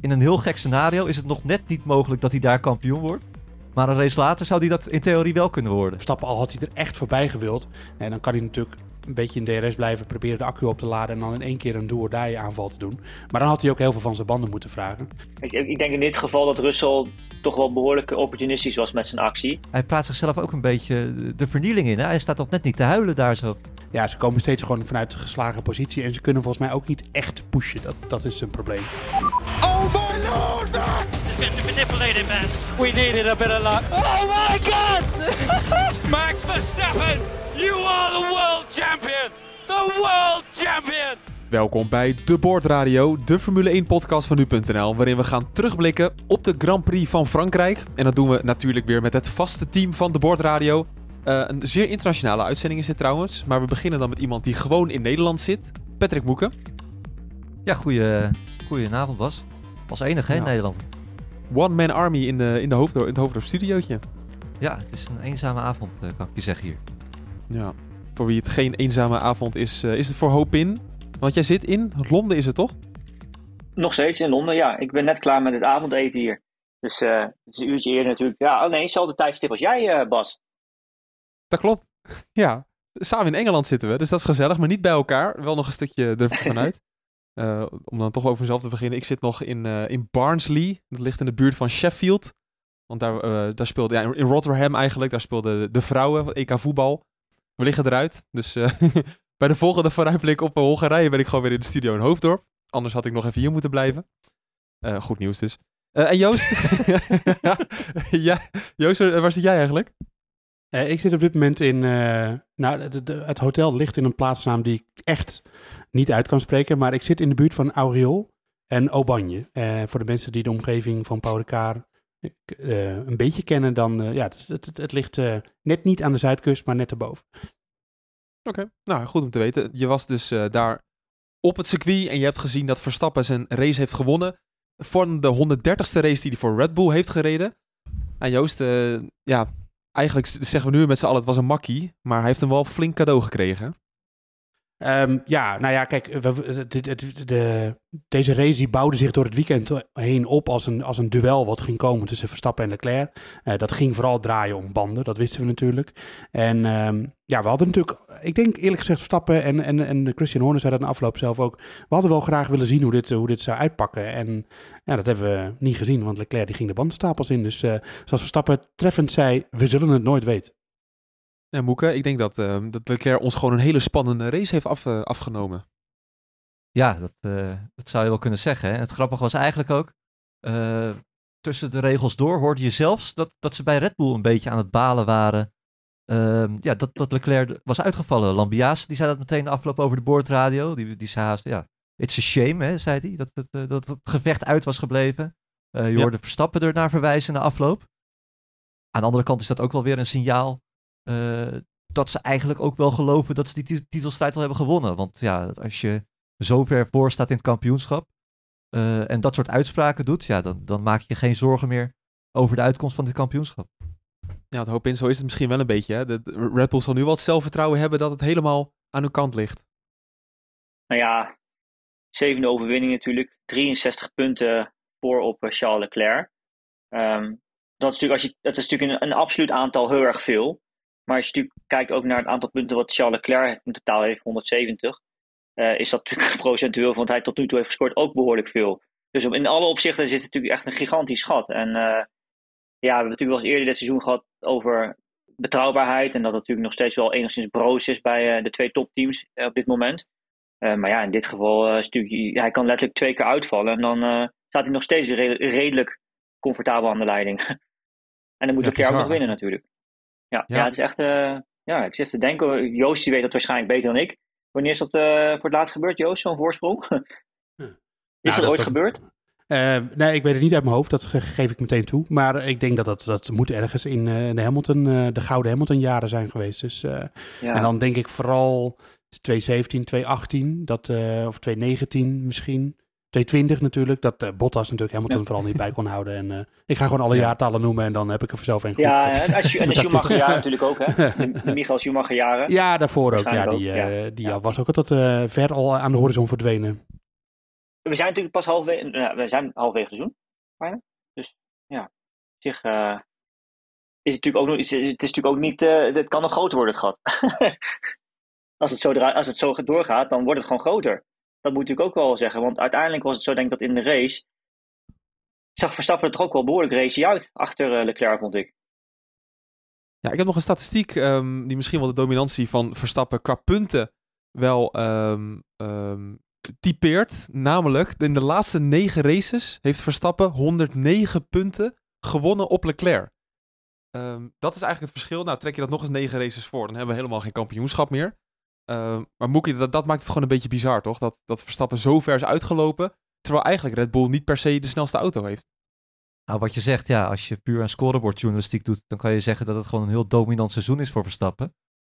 in een heel gek scenario is het nog net niet mogelijk dat hij daar kampioen wordt. Maar een race later zou hij dat in theorie wel kunnen worden. Verstappen, al had hij er echt voorbij gewild. En dan kan hij natuurlijk een beetje in DRS blijven, proberen de accu op te laden en dan in één keer een do die aanval te doen. Maar dan had hij ook heel veel van zijn banden moeten vragen. Ik, ik denk in dit geval dat Russell toch wel behoorlijk opportunistisch was met zijn actie. Hij praat zichzelf ook een beetje de vernieling in. Hè? Hij staat toch net niet te huilen daar zo. Ja, ze komen steeds gewoon vanuit een geslagen positie en ze kunnen volgens mij ook niet echt pushen. Dat, dat is een probleem. Oh my lord! This is getting manipulated, man. We needed a bit of luck. Oh my god! Max Verstappen, you are the world champion! The world champion! Welkom bij De Boordradio, de Formule 1 podcast van nu.nl, waarin we gaan terugblikken op de Grand Prix van Frankrijk. En dat doen we natuurlijk weer met het vaste team van De Boordradio. Uh, een zeer internationale uitzending is dit trouwens, maar we beginnen dan met iemand die gewoon in Nederland zit. Patrick Moeken. Ja, goeie, goedenavond Bas. Als enige hè, in Nederland. One Man Army in, de, in, de hoofd, in het Hoofddorp studiootje. Ja, het is een eenzame avond, uh, kan ik je zeggen hier. Ja, voor wie het geen eenzame avond is, uh, is het voor hoop in. Want jij zit in Londen, is het toch? Nog steeds in Londen, ja. Ik ben net klaar met het avondeten hier. Dus uh, het is een uurtje eerder natuurlijk. Ja, oh nee, hetzelfde tijdstip als jij, Bas. Dat klopt. Ja, samen in Engeland zitten we, dus dat is gezellig, maar niet bij elkaar. Wel nog een stukje ervan uit. Uh, om dan toch over mezelf te beginnen. Ik zit nog in, uh, in Barnsley. Dat ligt in de buurt van Sheffield. Want daar, uh, daar speelde, ja, in Rotterdam eigenlijk, daar speelden de vrouwen EK voetbal. We liggen eruit. Dus bij de volgende vooruitblik op Hongarije ben ik gewoon weer in de studio in Hoofddorp. Anders had ik nog even hier moeten blijven. goed nieuws dus. en Joost? ja, Joost, waar zit jij eigenlijk? Uh, ik zit op dit moment in. Uh, nou, het hotel ligt in een plaatsnaam die ik echt niet uit kan spreken. Maar ik zit in de buurt van Auriol en Aubagne. Uh, voor de mensen die de omgeving van Pau de Kaar een beetje kennen, dan. ja, het, het, het ligt net niet aan de zuidkust, maar net erboven. Oké, nou goed om te weten. Je was dus daar op het circuit en je hebt gezien dat Verstappen zijn race heeft gewonnen. Van de 130ste race die hij voor Red Bull heeft gereden. En Joost, ja, eigenlijk zeggen we nu met z'n allen, het was een makkie. Maar hij heeft hem wel flink cadeau gekregen. Um, ja, nou ja, kijk, de, de, de, deze race die bouwde zich door het weekend heen op als een, als een duel wat ging komen tussen Verstappen en Leclerc. Uh, dat ging vooral draaien om banden, dat wisten we natuurlijk. En um, ja, we hadden natuurlijk, ik denk eerlijk gezegd, Verstappen en, en, en Christian Horner zei dat in de afloop zelf ook. We hadden wel graag willen zien hoe dit, hoe dit zou uitpakken. En ja, dat hebben we niet gezien, want Leclerc die ging de bandenstapels in. Dus uh, zoals Verstappen treffend zei, we zullen het nooit weten. Ja, Moeke, ik denk dat, uh, dat Leclerc ons gewoon een hele spannende race heeft af, uh, afgenomen. Ja, dat, uh, dat zou je wel kunnen zeggen. Hè? Het grappige was eigenlijk ook, tussen de regels door hoorde je zelfs dat, dat ze bij Red Bull een beetje aan het balen waren. Ehm, ja, dat, dat Leclerc was uitgevallen. Lambias, die zei dat meteen de afloop over de boordradio. Die, die zei haast, ja, it's a shame, hè, zei hij, dat, dat, dat het gevecht uit was gebleven. je ja. hoorde Verstappen er naar verwijzen na afloop. Aan de andere kant is dat ook wel weer een signaal dat ze eigenlijk ook wel geloven dat ze die titelstrijd al hebben gewonnen. Want ja, als je zo ver voor staat in het kampioenschap uh, en dat soort uitspraken doet, ja, dan, dan maak je geen zorgen meer over de uitkomst van dit kampioenschap. Ja, het hoop in, zo is het misschien wel een beetje. Hè? De Red Bull zal nu wel het zelfvertrouwen hebben dat het helemaal aan hun kant ligt. Nou ja, zevende overwinning natuurlijk. 63 punten voor op Charles Leclerc. Um, dat is natuurlijk, als je, dat is natuurlijk een, een absoluut aantal heel erg veel. Maar als je natuurlijk kijkt ook naar het aantal punten wat Charles Leclerc in totaal heeft, 170, uh, is dat natuurlijk procentueel van wat hij tot nu toe heeft gescoord ook behoorlijk veel. Dus in alle opzichten is het natuurlijk echt een gigantisch gat. En uh, ja, we hebben natuurlijk wel eens eerder dit seizoen gehad over betrouwbaarheid. En dat het natuurlijk nog steeds wel enigszins broos is bij uh, de twee topteams op dit moment. maar ja, in dit geval is natuurlijk, hij kan letterlijk twee keer uitvallen. En dan staat hij nog steeds re redelijk comfortabel aan de leiding. en dan moet Leclerc ook nog winnen natuurlijk. Ja, ja. ja het is echt. Uh, ja, ik zit te denken. Joost die weet dat waarschijnlijk beter dan ik. Wanneer is dat uh, voor het laatst gebeurd, Joost, zo'n voorsprong? is nou, dat, ooit dat, gebeurd? Uh, nee, ik weet het niet uit mijn hoofd, dat geef ik meteen toe. Maar ik denk dat dat, dat moet ergens in de Hamilton, de gouden Hamilton-jaren zijn geweest. Dus, ja. En dan denk ik vooral 2017, 2018, dat, of 2019 misschien. 220 natuurlijk, dat uh, Bottas natuurlijk Hamilton ja. vooral niet bij kon houden. En uh, ik ga gewoon alle ja. jaartallen noemen en dan heb ik er zelf een goed. Ja, en, als, en de Schumacher jaren natuurlijk ook, hè? De, de Michael Schumacher jaren. Ja, daarvoor ook. Ja, die, die was ook tot ver al aan de horizon verdwenen. we zijn natuurlijk pas halverwege, nou, we zijn halverwege het seizoen, bijna. Dus ja, zich is het natuurlijk ook is, het is natuurlijk ook niet, uh, het kan nog groter worden, het gat. als, het zo als het zo doorgaat, dan wordt het gewoon groter. Dat moet ik ook wel zeggen, want uiteindelijk was het zo, denk ik, dat in de race zag Verstappen er toch ook wel behoorlijk race uit achter uh, Leclerc, vond ik. Ja, ik heb nog een statistiek um, die misschien wel de dominantie van Verstappen qua punten wel um, typeert. Namelijk, in de laatste negen races heeft Verstappen 109 punten gewonnen op Leclerc. dat is eigenlijk het verschil. Nou, trek je dat nog eens negen races voor, dan hebben we helemaal geen kampioenschap meer. Maar Moekie, dat, dat maakt het gewoon een beetje bizar, toch? Dat, dat Verstappen zo ver is uitgelopen, terwijl eigenlijk Red Bull niet per se de snelste auto heeft. Nou, wat je zegt, ja, als je puur aan scorebordjournalistiek doet, dan kan je zeggen dat het gewoon een heel dominant seizoen is voor Verstappen.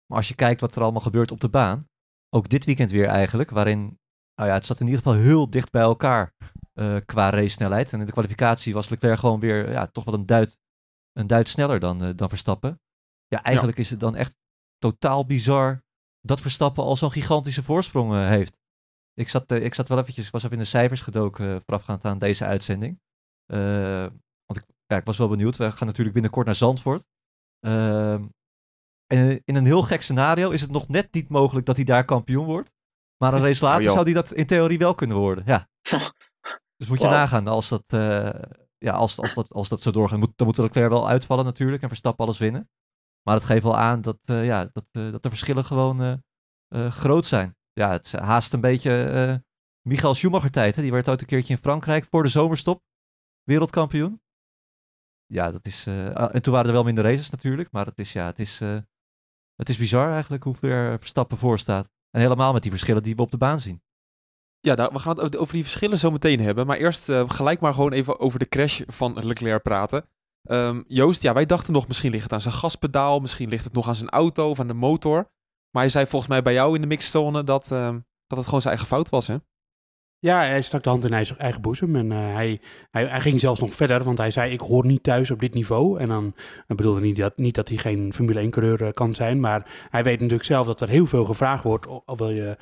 Maar als je kijkt wat er allemaal gebeurt op de baan, ook dit weekend weer eigenlijk, waarin, nou ja, het zat in ieder geval heel dicht bij elkaar uh, qua race snelheid. En in de kwalificatie was Leclerc gewoon weer, ja, toch wel een duit, een duit sneller dan, uh, dan Verstappen. Ja, eigenlijk ja. is het dan echt totaal bizar dat Verstappen al zo'n gigantische voorsprong uh, heeft. Ik zat, ik zat wel eventjes, was even in de cijfers gedoken voorafgaand aan deze uitzending. Want ik, ja, ik was wel benieuwd. We gaan natuurlijk binnenkort naar Zandvoort. Uh, en in een heel gek scenario is het nog net niet mogelijk dat hij daar kampioen wordt. Maar een race later zou hij dat in theorie wel kunnen worden. Ja. dus moet je wow. nagaan als dat, uh, ja, als, als, dat, als dat zo doorgaat. Moet, dan moet Leclerc wel uitvallen natuurlijk en Verstappen alles winnen. Maar het geeft wel aan dat, uh, ja, dat, uh, dat de verschillen gewoon groot zijn. Ja, het is haast een beetje Michael Schumacher tijd. Hè? Die werd ooit een keertje in Frankrijk voor de zomerstop wereldkampioen. Ja, dat is. Uh, en toen waren er wel minder races natuurlijk. Maar het is, ja, het is, het is bizar eigenlijk hoe ver Verstappen voor staat. En helemaal met die verschillen die we op de baan zien. Ja, nou, we gaan het over die verschillen zo meteen hebben. Maar eerst gelijk maar gewoon even over de crash van Leclerc praten. Um, Joost, ja, wij dachten nog misschien ligt het aan zijn gaspedaal. Misschien ligt het nog aan zijn auto of aan de motor. Maar hij zei volgens mij bij jou in de mixzone dat, uh, dat het gewoon zijn eigen fout was, hè? Ja, hij stak de hand in zijn eigen boezem. En uh, hij, hij, hij, ging zelfs nog verder, want hij zei: Ik hoor niet thuis op dit niveau. En dan, bedoelde niet dat, niet dat hij geen Formule 1-coureur uh, kan zijn. Maar hij weet natuurlijk zelf dat er heel veel gevraagd wordt. Of wil je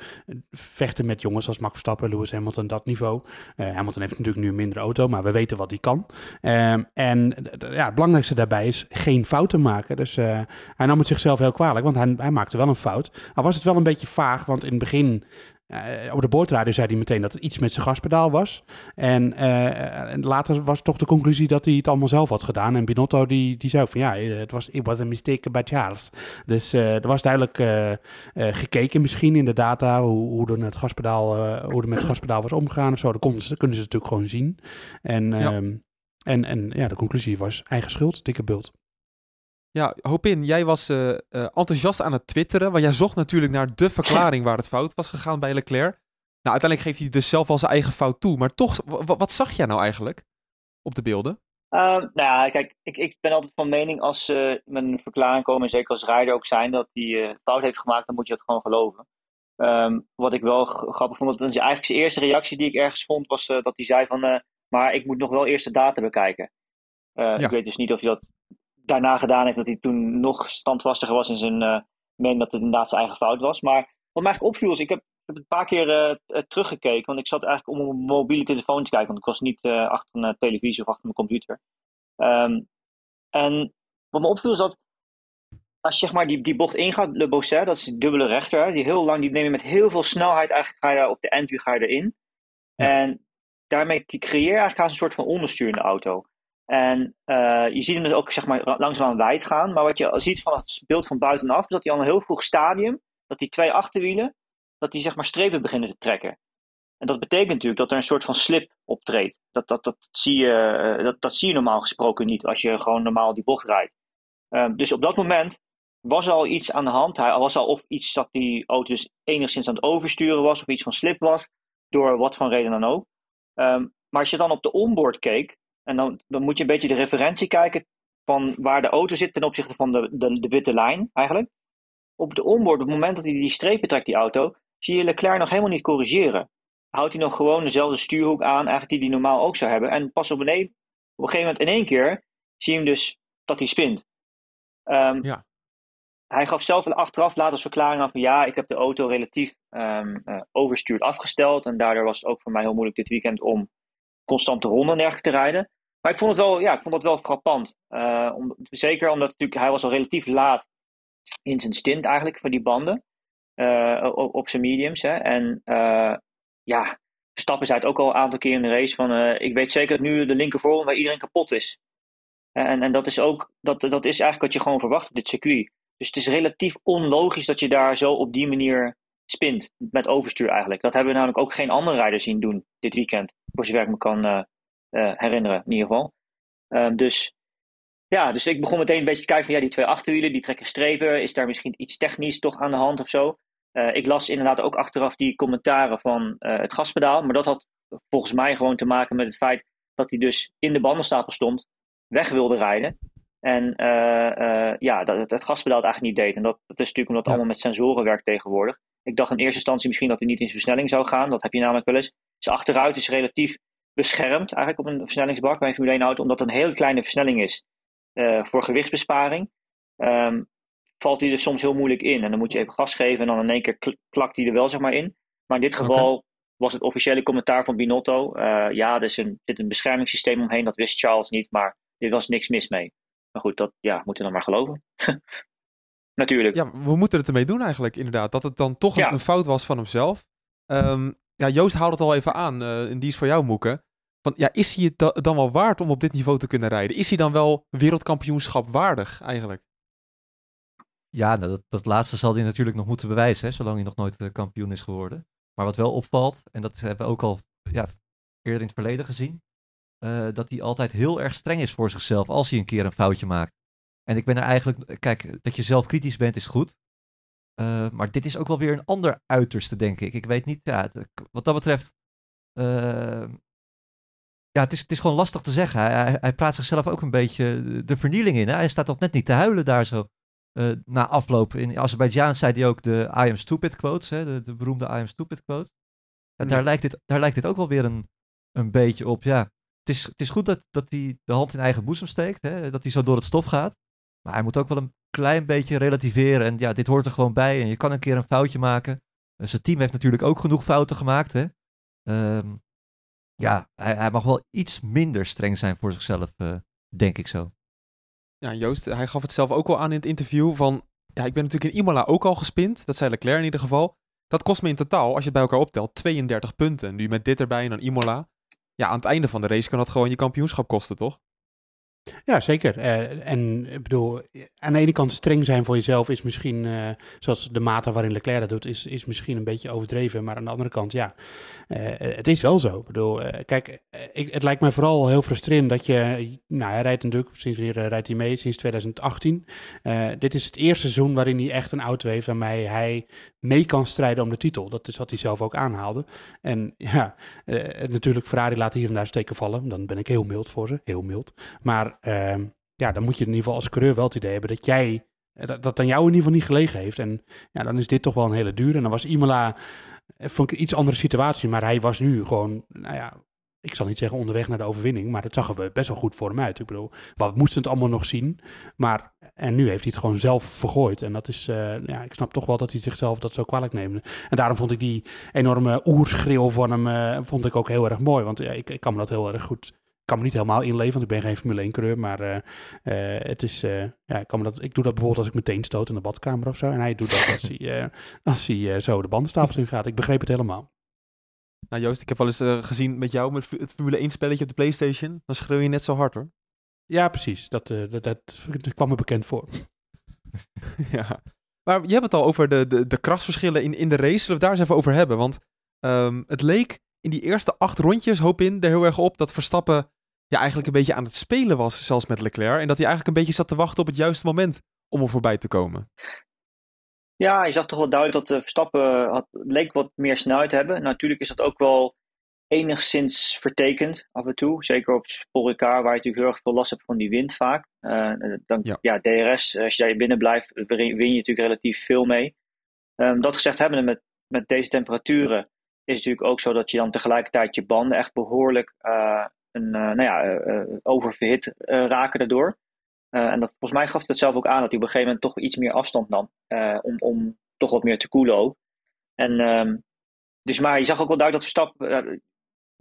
vechten met jongens als Max Verstappen, Lewis Hamilton, dat niveau. Hamilton heeft natuurlijk nu een auto, maar we weten wat hij kan. Um, en ja, het belangrijkste daarbij is geen fouten maken. Dus hij nam het zichzelf heel kwalijk, want hij, hij maakte wel een fout. Al was het wel een beetje vaag, want in het begin. Uh, op de boordradio zei hij meteen dat het iets met zijn gaspedaal was. En, uh, en, later was toch de conclusie dat hij het allemaal zelf had gedaan. En Binotto die, die zei van ja, het was it was a mistake by Charles. Dus uh, er was duidelijk gekeken misschien in de data hoe, hoe er, het gaspedaal, hoe er met het gaspedaal was omgegaan of zo. Dat, kon, dat kunnen ze natuurlijk gewoon zien. En, ja. Um, en, en ja, de conclusie was eigen schuld, dikke bult. Ja, Hopin, jij was uh, uh, enthousiast aan het twitteren, want jij zocht natuurlijk naar de verklaring waar het fout was gegaan bij Leclerc. Nou, uiteindelijk geeft hij dus zelf al zijn eigen fout toe. Maar toch, wat zag jij nou eigenlijk op de beelden? Uh, nou ja, kijk, ik, ik ben altijd van mening als ze uh, met een verklaring komen, en zeker als rijder ook zijn, dat hij uh, fout heeft gemaakt, dan moet je dat gewoon geloven. Um, wat ik wel grappig vond, dat is eigenlijk zijn eerste reactie die ik ergens vond, was dat hij zei van, maar ik moet nog wel eerst de data bekijken. Ja. Ik weet dus niet of hij dat daarna gedaan heeft, dat hij toen nog standvastiger was in zijn uh, mening dat het inderdaad zijn eigen fout was. Maar wat mij eigenlijk opviel is, ik heb, ik heb een paar keer uh, teruggekeken, want ik zat eigenlijk om op mijn mobiele telefoon te kijken, want ik was niet uh, achter een televisie of achter mijn computer. Um, en wat me opviel is dat als je zeg maar die, die bocht ingaat, Le Bosset, dat is die dubbele rechter, die heel lang, die neem je met heel veel snelheid eigenlijk, ga je daar op de entry ga je erin. Ja. En daarmee creëer je eigenlijk een soort van onderstuur in de auto. En uh, je ziet hem dus ook zeg maar, langzaamaan wijd gaan. Maar wat je ziet van het beeld van buitenaf, is dat hij al een heel vroeg stadium, dat die twee achterwielen, dat die zeg maar strepen beginnen te trekken. En dat betekent natuurlijk dat er een soort van slip optreedt. Dat, dat, dat, zie, je, dat, dat zie je normaal gesproken niet als je gewoon normaal die bocht rijdt. Um, dus op dat moment was al iets aan de hand. Hij was al of iets dat die auto dus enigszins aan het oversturen was, of iets van slip was, door wat voor reden dan ook. Um, maar als je dan op de onboard keek, en dan, dan moet je een beetje de referentie kijken van waar de auto zit ten opzichte van de, de, de witte lijn eigenlijk. Op de onboard, op het moment dat hij die strepen trekt, die auto, zie je Leclerc nog helemaal niet corrigeren. Houdt hij nog gewoon dezelfde stuurhoek aan, eigenlijk die hij normaal ook zou hebben. En pas op een, op een gegeven moment in één keer zie je hem dus dat hij spint. Um, ja. hij gaf zelf achteraf later als verklaring aan van ja, ik heb de auto relatief um, overstuurd afgesteld. En daardoor was het ook voor mij heel moeilijk dit weekend om constante ronden dergelijke te rijden. Maar ik vond het wel, ja, ik vond het wel frappant. Uh, om, zeker omdat natuurlijk, hij was al relatief laat in zijn stint eigenlijk voor die banden. Uh, op, op, zijn mediums. Hè. En uh, ja, Verstappen zei het ook al een aantal keer in de race van ik weet zeker dat nu de linkervoor waar iedereen kapot is. En, en dat is ook, dat, dat is eigenlijk wat je gewoon verwacht op dit circuit. Dus het is relatief onlogisch dat je daar zo op die manier spint. Met overstuur eigenlijk. Dat hebben we namelijk ook geen andere rijders zien doen dit weekend. Voor zover ik me kan uh, uh, herinneren in ieder geval. Um, dus ja, dus ik begon meteen een beetje te kijken van ja, die twee achterwielen, die trekken strepen. Is daar misschien iets technisch toch aan de hand of zo? Uh, ik las inderdaad ook achteraf die commentaren van het gaspedaal. Maar dat had volgens mij gewoon te maken met het feit dat hij dus in de bandenstapel stond. Weg wilde rijden. En uh, uh, ja, dat het, het gaspedaal het eigenlijk niet deed. En dat, dat is natuurlijk omdat het allemaal met sensoren werkt tegenwoordig. Ik dacht in eerste instantie misschien dat hij niet in zijn versnelling zou gaan. Dat heb je namelijk wel eens. Zijn achteruit is relatief beschermd eigenlijk op een versnellingsbak bij een Formule 1 auto. Omdat het een hele kleine versnelling is uh, voor gewichtsbesparing. Um, valt hij er soms heel moeilijk in. En dan moet je even gas geven en dan in één keer klakt hij er wel zeg maar in. Maar in dit geval okay. was het officiële commentaar van Binotto. ja, er zit een beschermingssysteem omheen. Dat wist Charles niet, maar er was niks mis mee. Maar goed, dat ja, moeten we dan maar geloven. Natuurlijk. Ja, we moeten het ermee doen eigenlijk, inderdaad. Dat het dan toch ja. een, fout was van hemzelf. Um, ja, Joost haalde het al even aan, uh, en die is voor jou, Moeke. Want ja, is hij het dan wel waard om op dit niveau te kunnen rijden? Is hij dan wel wereldkampioenschap waardig, eigenlijk? Ja, nou, dat, dat laatste zal hij natuurlijk nog moeten bewijzen, hè, zolang hij nog nooit uh, kampioen is geworden. Maar wat wel opvalt, en dat hebben we ook al ja, eerder in het verleden gezien, uh, dat hij altijd heel erg streng is voor zichzelf als hij een keer een foutje maakt. En ik ben er eigenlijk, kijk, dat je zelf kritisch bent is goed. Uh, maar dit is ook wel weer een ander uiterste, denk ik. Ik weet niet, ja, het, wat dat betreft. Uh, ja, het is, het is gewoon lastig te zeggen. Hij, hij, praat zichzelf ook een beetje de vernieling in. Hè? Hij staat toch net niet te huilen daar zo. Uh, na afloop. In Azerbeidzjan zei hij ook de I am stupid quotes, hè? De, de beroemde I am stupid quote. En ja. daar, lijkt dit, daar lijkt dit ook wel weer een, een beetje op. Ja, het is, het is goed dat, dat hij de hand in eigen boezem steekt. Hè? Dat hij zo door het stof gaat. Maar hij moet ook wel een klein beetje relativeren. En ja, dit hoort er gewoon bij. En je kan een keer een foutje maken. En zijn team heeft natuurlijk ook genoeg fouten gemaakt. Hè? Um, ja, hij, mag wel iets minder streng zijn voor zichzelf, uh, denk ik zo. Ja, Joost, hij gaf het zelf ook al aan in het interview. Van, ja, ik ben natuurlijk in Imola ook al gespind. Dat zei Leclerc in ieder geval. Dat kost me in totaal, als je het bij elkaar optelt, 32 punten. Nu met dit erbij en dan Imola. Ja, aan het einde van de race kan dat gewoon je kampioenschap kosten, toch? Ja, zeker. Uh, en ik bedoel, aan de ene kant streng zijn voor jezelf is misschien, uh, zoals de mate waarin Leclerc dat doet, is, is misschien een beetje overdreven. Maar aan de andere kant, ja, uh, het is wel zo. Ik bedoel, kijk, ik, het lijkt mij vooral heel frustrerend dat je, nou, hij rijdt natuurlijk, sinds rijdt hij mee? Sinds 2018. dit is het eerste seizoen waarin hij echt een auto heeft waarmee hij mee kan strijden om de titel. Dat is wat hij zelf ook aanhaalde. En ja, natuurlijk, Ferrari laat hier en daar steken vallen. Dan ben ik heel mild voor ze, heel mild. Maar uh, ja, dan moet je in ieder geval als coureur wel het idee hebben dat jij, dat, dat aan jou in ieder geval niet gelegen heeft. En ja, dan is dit toch wel een hele duur. En dan was Imola, vond ik een iets andere situatie, maar hij was nu gewoon, nou ja, ik zal niet zeggen onderweg naar de overwinning, maar het zag er best wel goed voor hem uit. Ik bedoel, we moesten het allemaal nog zien, maar en nu heeft hij het gewoon zelf vergooid. En dat is, uh, ja, ik snap toch wel dat hij zichzelf dat zo kwalijk neemde. En daarom vond ik die enorme oerschreeuw van hem, vond ik ook heel erg mooi. Want ja, ik, ik kan me dat heel erg goed kan me niet helemaal inleven, want ik ben geen Formule 1 coureur. Maar uh, uh, het is, uh, ja, ik, kan me dat, ik doe dat bijvoorbeeld als ik meteen stoot in de badkamer of zo. En hij doet dat als hij, als hij zo de bandenstapels in gaat. Ik begreep het helemaal. Nou Joost, ik heb wel eens gezien met jou met het Formule 1 spelletje op de Playstation. Dan schreeuw je net zo hard hoor. Ja, precies. Dat, dat, dat, dat kwam me bekend voor. ja. Maar je hebt het al over de, de, de krachtsverschillen in, in de race. Zullen we het daar eens even over hebben? Want um, het leek in die eerste acht rondjes, hoop in, er heel erg op dat Verstappen ja, eigenlijk een beetje aan het spelen was, zelfs met Leclerc. En dat hij eigenlijk een beetje zat te wachten op het juiste moment om er voorbij te komen. Ja, je zag toch wel duidelijk dat de Verstappen had, leek wat meer snelheid te hebben. Natuurlijk is dat ook wel enigszins vertekend af en toe. Zeker op Sporikaar, waar je natuurlijk heel erg veel last hebt van die wind vaak. Uh, dan, ja. ja. DRS, als je daar binnen blijft, win je natuurlijk relatief veel mee. Um, dat gezegd hebben met, met deze temperaturen is natuurlijk ook zo dat je dan tegelijkertijd je banden echt behoorlijk uh, een, uh, nou ja, uh, oververhit raken daardoor. en dat, volgens mij gaf het zelf ook aan dat hij op een gegeven moment toch iets meer afstand nam. om, om toch wat meer te koelen ook. En, ehm, dus, maar je zag ook wel duidelijk dat Verstappen,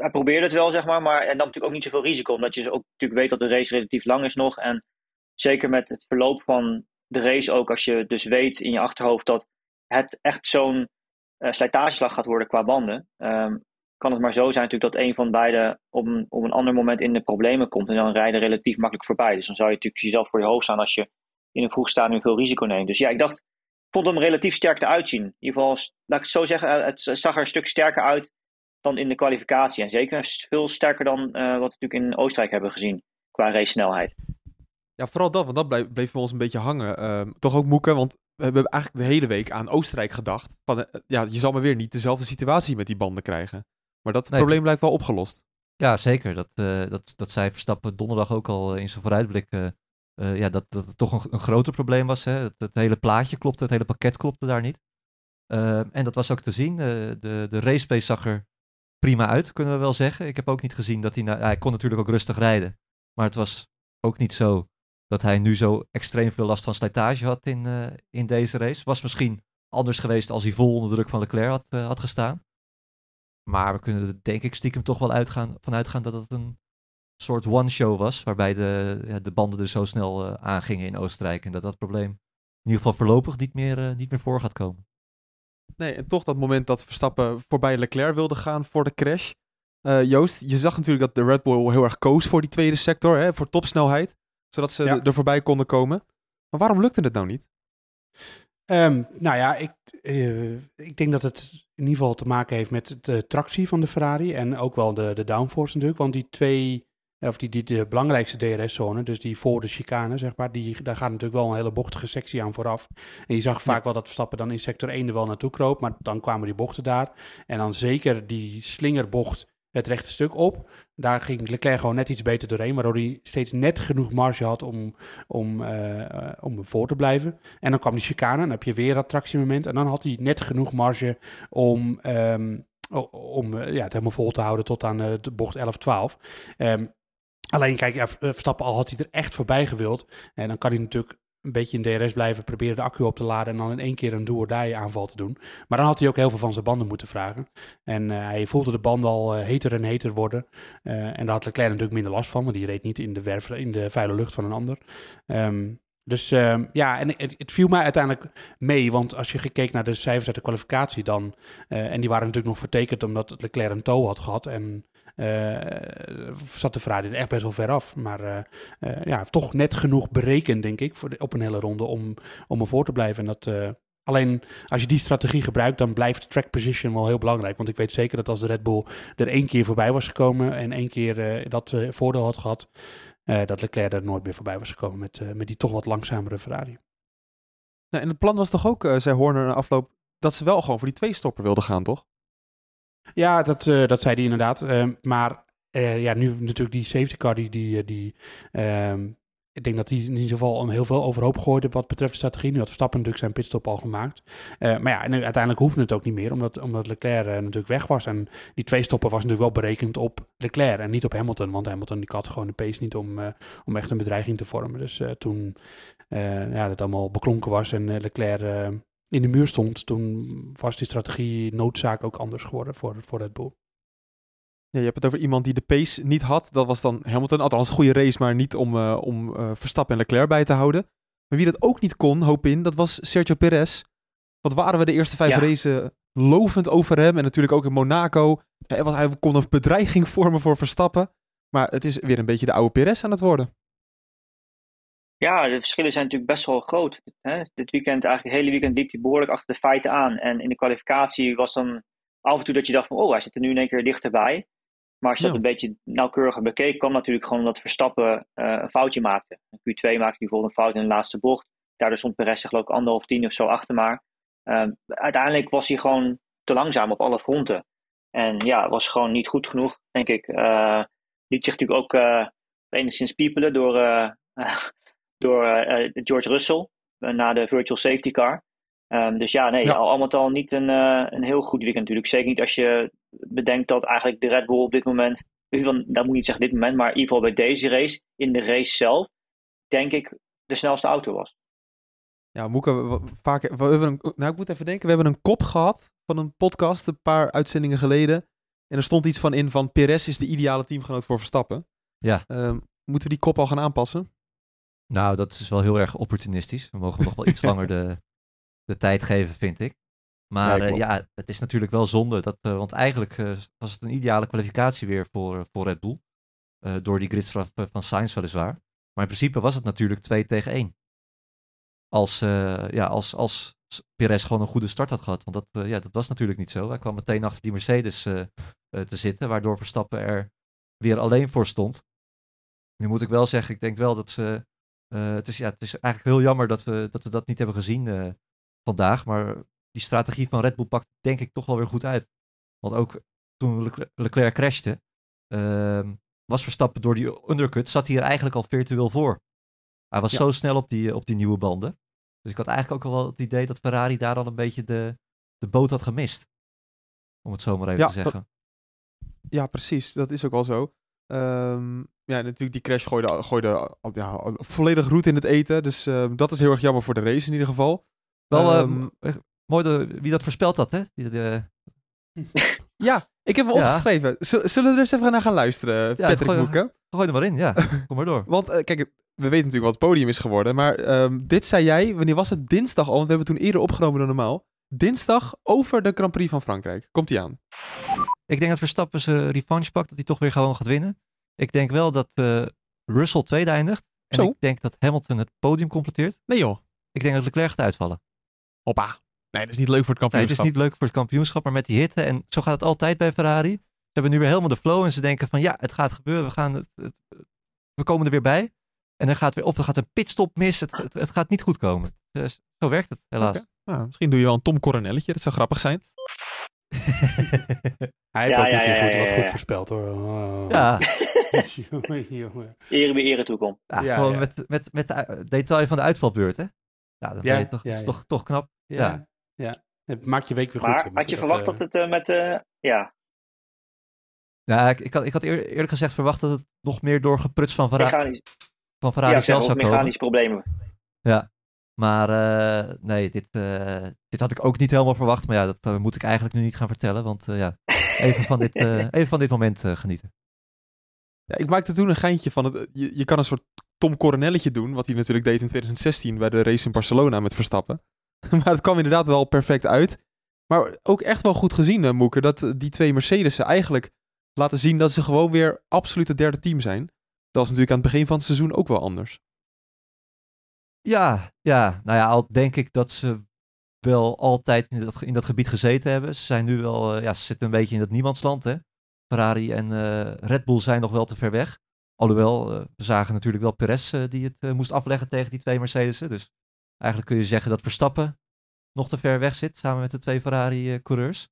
hij probeerde het wel, zeg maar, maar en dan natuurlijk ook niet zoveel risico, omdat je ook natuurlijk weet dat de race relatief lang is nog. En zeker met het verloop van de race ook, als je dus weet in je achterhoofd dat het echt zo'n uh, slijtageslag gaat worden qua banden, ehm, kan het maar zo zijn natuurlijk dat een van beiden op een, op een ander moment in de problemen komt en dan rijden relatief makkelijk voorbij. Dus dan zou je natuurlijk jezelf voor je hoofd staan als je in een vroeg stadium veel risico neemt. Dus ja, ik dacht, vond hem relatief sterk eruit zien. In ieder geval, laat ik het zo zeggen, eh, het zag er een stuk sterker uit dan in de kwalificatie. En zeker veel sterker dan uh, wat we natuurlijk in Oostenrijk hebben gezien qua race snelheid. Ja, vooral dat, want dat bleef, bleef bij ons een beetje hangen. Uh, toch ook moeken, want we hebben eigenlijk de hele week aan Oostenrijk gedacht. Van, uh, ja, je zal maar weer niet dezelfde situatie met die banden krijgen. Maar dat nee, probleem blijkt wel opgelost. Ja, zeker. Dat, uh, dat, dat zei Verstappen donderdag ook al in zijn vooruitblik. ja, dat, dat het toch een, een groter probleem was. Hè? Het, het, hele plaatje klopte, het hele pakket klopte daar niet. en dat was ook te zien. de, de race pace zag er prima uit, kunnen we wel zeggen. Ik heb ook niet gezien dat hij... hij kon natuurlijk ook rustig rijden. Maar het was ook niet zo dat hij nu zo extreem veel last van slijtage had in, in deze race. Was misschien anders geweest als hij vol onder druk van Leclerc had, had gestaan. Maar we kunnen er denk ik stiekem toch wel uitgaan, van uitgaan dat het een soort one-show was. Waarbij de, ja, de banden er zo snel uh, aangingen in Oostenrijk. En dat dat probleem in ieder geval voorlopig niet meer, niet meer voor gaat komen. Nee, en toch dat moment dat Verstappen voorbij Leclerc wilde gaan voor de crash. Uh, Joost, je zag natuurlijk dat de Red Bull heel erg koos voor die tweede sector, hè, voor topsnelheid. Zodat ze ja. er voorbij konden komen. Maar waarom lukte het nou niet? Um, nou ja, ik, uh, ik denk dat het in ieder geval te maken heeft met de tractie van de Ferrari. En ook wel de, de downforce natuurlijk. Want die twee of die, die de belangrijkste DRS-zone, dus die voor de chicane, zeg maar, die, daar gaat natuurlijk wel een hele bochtige sectie aan vooraf. En je zag vaak wel dat Verstappen dan in sector 1 er wel naartoe kroop, maar dan kwamen die bochten daar. En dan zeker die slingerbocht het rechte stuk op. Daar ging Leclerc gewoon net iets beter doorheen, waardoor hij steeds net genoeg marge had om, om, uh, om voor te blijven. En dan kwam die chicane, dan heb je weer dat tractiemoment. En dan had hij net genoeg marge om, um, om ja, het helemaal vol te houden tot aan uh, de bocht 11, 12. Um, Alleen, kijk, ja, Verstappen al had hij er echt voorbij gewild. En dan kan hij natuurlijk een beetje in DRS blijven, proberen de accu op te laden en dan in één keer een do aanval te doen. Maar dan had hij ook heel veel van zijn banden moeten vragen. En uh, hij voelde de banden al uh, heter en heter worden. Uh, en daar had Leclerc natuurlijk minder last van, want die reed niet in de, werf, in de vuile lucht van een ander. Um, dus uh, ja, en het, het, viel mij uiteindelijk mee. Want als je gekeken naar de cijfers uit de kwalificatie dan... En die waren natuurlijk nog vertekend omdat Leclerc een toe had gehad. En zat de Ferrari er echt best wel ver af. Maar uh, uh, ja, toch net genoeg berekend, denk ik, voor op een hele ronde om, om ervoor te blijven. En dat, alleen als je die strategie gebruikt, dan blijft track position wel heel belangrijk. Want ik weet zeker dat als de Red Bull er één keer voorbij was gekomen en één keer dat voordeel had gehad, dat Leclerc er nooit meer voorbij was gekomen met, met die toch wat langzamere Ferrari. Nou, en het plan was toch ook, zei Horner na afloop, dat ze wel gewoon voor die twee stopper wilden gaan, toch? Ja, dat, uh, dat zei hij inderdaad. Uh, maar uh, ja, nu natuurlijk die safety car, die, die, die um, ik denk dat hij in ieder geval heel veel overhoop gooide wat betreft de strategie. Nu had Verstappen natuurlijk zijn pitstop al gemaakt. maar ja, en uiteindelijk hoefde het ook niet meer, omdat, omdat Leclerc natuurlijk weg was. En die twee stoppen was natuurlijk wel berekend op Leclerc en niet op Hamilton. Want Hamilton die had gewoon de pace niet om, om echt een bedreiging te vormen. Dus toen ja, dat allemaal beklonken was en Leclerc in de muur stond, toen was die strategie noodzaak ook anders geworden voor, voor Red Bull. Ja, je hebt het over iemand die de pace niet had. Dat was dan Hamilton. Althans, een goede race, maar niet om, uh, om uh, Verstappen en Leclerc bij te houden. Maar wie dat ook niet kon, hoop in, dat was Sergio Perez. Wat waren we de eerste vijf ja. races lovend over hem. En natuurlijk ook in Monaco. Hij, hij kon een bedreiging vormen voor Verstappen. Maar het is weer een beetje de oude Perez aan het worden. Ja, de verschillen zijn natuurlijk best wel groot. Hè? Dit weekend, eigenlijk het hele weekend, liep hij behoorlijk achter de feiten aan. En in de kwalificatie was dan af en toe dat je dacht van, oh, hij zit er nu in één keer dichterbij. Maar als je ja. dat een beetje nauwkeuriger bekeek, kwam natuurlijk gewoon omdat Verstappen uh, een foutje maakte. In Q2 maakte hij bijvoorbeeld een fout in de laatste bocht. Daardoor stond Perez geloof ik anderhalf tien of zo achter maar. Uh, uiteindelijk was hij gewoon te langzaam op alle fronten. En ja, was gewoon niet goed genoeg, denk ik. Uh, liet zich natuurlijk ook enigszins piepelen door door uh, George Russell uh, na de virtual safety car. Um, dus ja, nee, ja. al met al niet een, uh, een heel goed weekend natuurlijk. Zeker niet als je bedenkt dat eigenlijk de Red Bull op dit moment, van, dat moet ik niet zeggen dit moment, maar in ieder geval bij deze race, in de race zelf, denk ik, de snelste auto was. Ja, Moeke, we, we- vaak, we hebben een, nou, ik moet even denken. We hebben een kop gehad van een podcast een paar uitzendingen geleden. En er stond iets van in van Perez is de ideale teamgenoot voor Verstappen. Ja. Ehm, moeten we die kop al gaan aanpassen? Nou, dat is wel heel erg opportunistisch. We mogen nog wel iets langer de, de tijd geven, vind ik. Maar Ja, eh, ja, het is natuurlijk wel zonde. Dat, eh, want eigenlijk eh, was het een ideale kwalificatie weer voor, voor Red Bull. Door die gridstraf van Sainz weliswaar. Maar in principe was het natuurlijk 2 tegen 1. Als, ja, als, als Perez gewoon een goede start had gehad. Want dat, ja, dat was natuurlijk niet zo. Hij kwam meteen achter die Mercedes te zitten. Waardoor Verstappen er weer alleen voor stond. Nu moet ik wel zeggen, ik denk wel dat ze eh, het, is, ja, het is eigenlijk heel jammer dat we dat, we dat niet hebben gezien eh, vandaag. Maar die strategie van Red Bull pakt denk ik toch wel weer goed uit. Want ook toen Leclerc, Leclerc crashte, ehm, was Verstappen door die undercut, zat hij er eigenlijk al virtueel voor. Hij was Ja. zo snel op die, op die nieuwe banden. Dus ik had eigenlijk ook al wel het idee dat Ferrari daar al een beetje de, de boot had gemist. Om het zo maar even Ja, te zeggen. Ja, precies. Dat is ook wel zo. Ehm, ja, natuurlijk die crash gooide, gooide al- ja, volledig roet in het eten. Dus ehm, dat is heel erg jammer voor de race in ieder geval. Wel eh, Ehm, eh, mooi de, wie dat voorspeld had, hè? Die, de, Ja, ik heb hem Ja. opgeschreven. Zul- Zullen we er eens even naar gaan luisteren, Patrick gooi- Moeke? gooi er maar in, ja. Kom maar door. Want eh, kijk, we weten natuurlijk wat het podium is geworden. Maar ehm, dit zei jij, wanneer was het? Dinsdag al, want we hebben het toen eerder opgenomen dan normaal. Dinsdag over de Grand Prix van Frankrijk. Komt hij aan? Ik denk dat Verstappen zijn revanche pakt, dat hij toch weer gewoon gaat winnen. Ik denk wel dat eh, Russell tweede eindigt. En Zo. ik denk dat Hamilton het podium completeert. Nee joh. Ik denk dat Leclerc gaat uitvallen. Hoppa. Nee, dat is niet leuk voor het Nee, het kampioenschap. is niet leuk voor het kampioenschap, maar met die hitte. En zo gaat het altijd bij Ferrari. Ze hebben nu weer helemaal de flow en ze denken van ja, het gaat gebeuren. We, gaan het, het- we komen er weer bij. En er gaat weer, of er gaat een pitstop mis. Het, het, het gaat niet goed komen. Dus zo werkt het, helaas. Nou, misschien doe je wel een Tom Coronelletje. Dat zou grappig zijn. Hij heeft Ja, ook ja, een keer ja, goed, ja, wat ja, goed ja. voorspeld hoor. Oh. ja, jongen, jongen. Ere bij ere toekomt. ja, Ja, gewoon ja. met, met, met de detail van de uitvalbeurt, hè? Ja, Ja, ben je toch, ja, dat is ja. toch, toch knap. Ja. Ja, ja. Het maakt je week weer goed. Maar had je dat, verwacht eh, dat het eh, met... eh, ja, Ja, ik, ik, had, ik had eer- eerlijk gezegd verwacht dat het nog meer door gepruts van, Ferra mechanisch, van Ferrari ja, zelf zou komen. mechanische problemen. Maar eh, nee, dit, eh, dit had ik ook niet helemaal verwacht. Maar ja, dat eh, moet ik eigenlijk nu niet gaan vertellen. Want eh, ja, even van dit, eh, even van dit moment genieten. Ja, ik maakte toen een geintje van, het, je, je kan een soort Tom Coronelletje doen, wat hij natuurlijk deed in 2016 bij de race in Barcelona met Verstappen. maar het kwam inderdaad wel perfect uit. Maar ook echt wel goed gezien, uh, Moeke, dat die twee Mercedes'en eigenlijk laten zien dat ze gewoon weer absoluut het derde team zijn. Dat was natuurlijk aan het begin van het seizoen ook wel anders. Ja, ja, nou ja, al denk ik dat ze wel altijd in dat, in dat gebied gezeten hebben. Ze zijn nu wel, eh, ja, ze zitten een beetje in dat niemandsland, hè. Ferrari en eh, Red Bull zijn nog wel te ver weg. Alhoewel, eh, we zagen natuurlijk wel Perez die het moest afleggen tegen die twee Mercedes'en. Dus eigenlijk kun je zeggen dat Verstappen nog te ver weg zit, samen met de twee Ferrari-coureurs.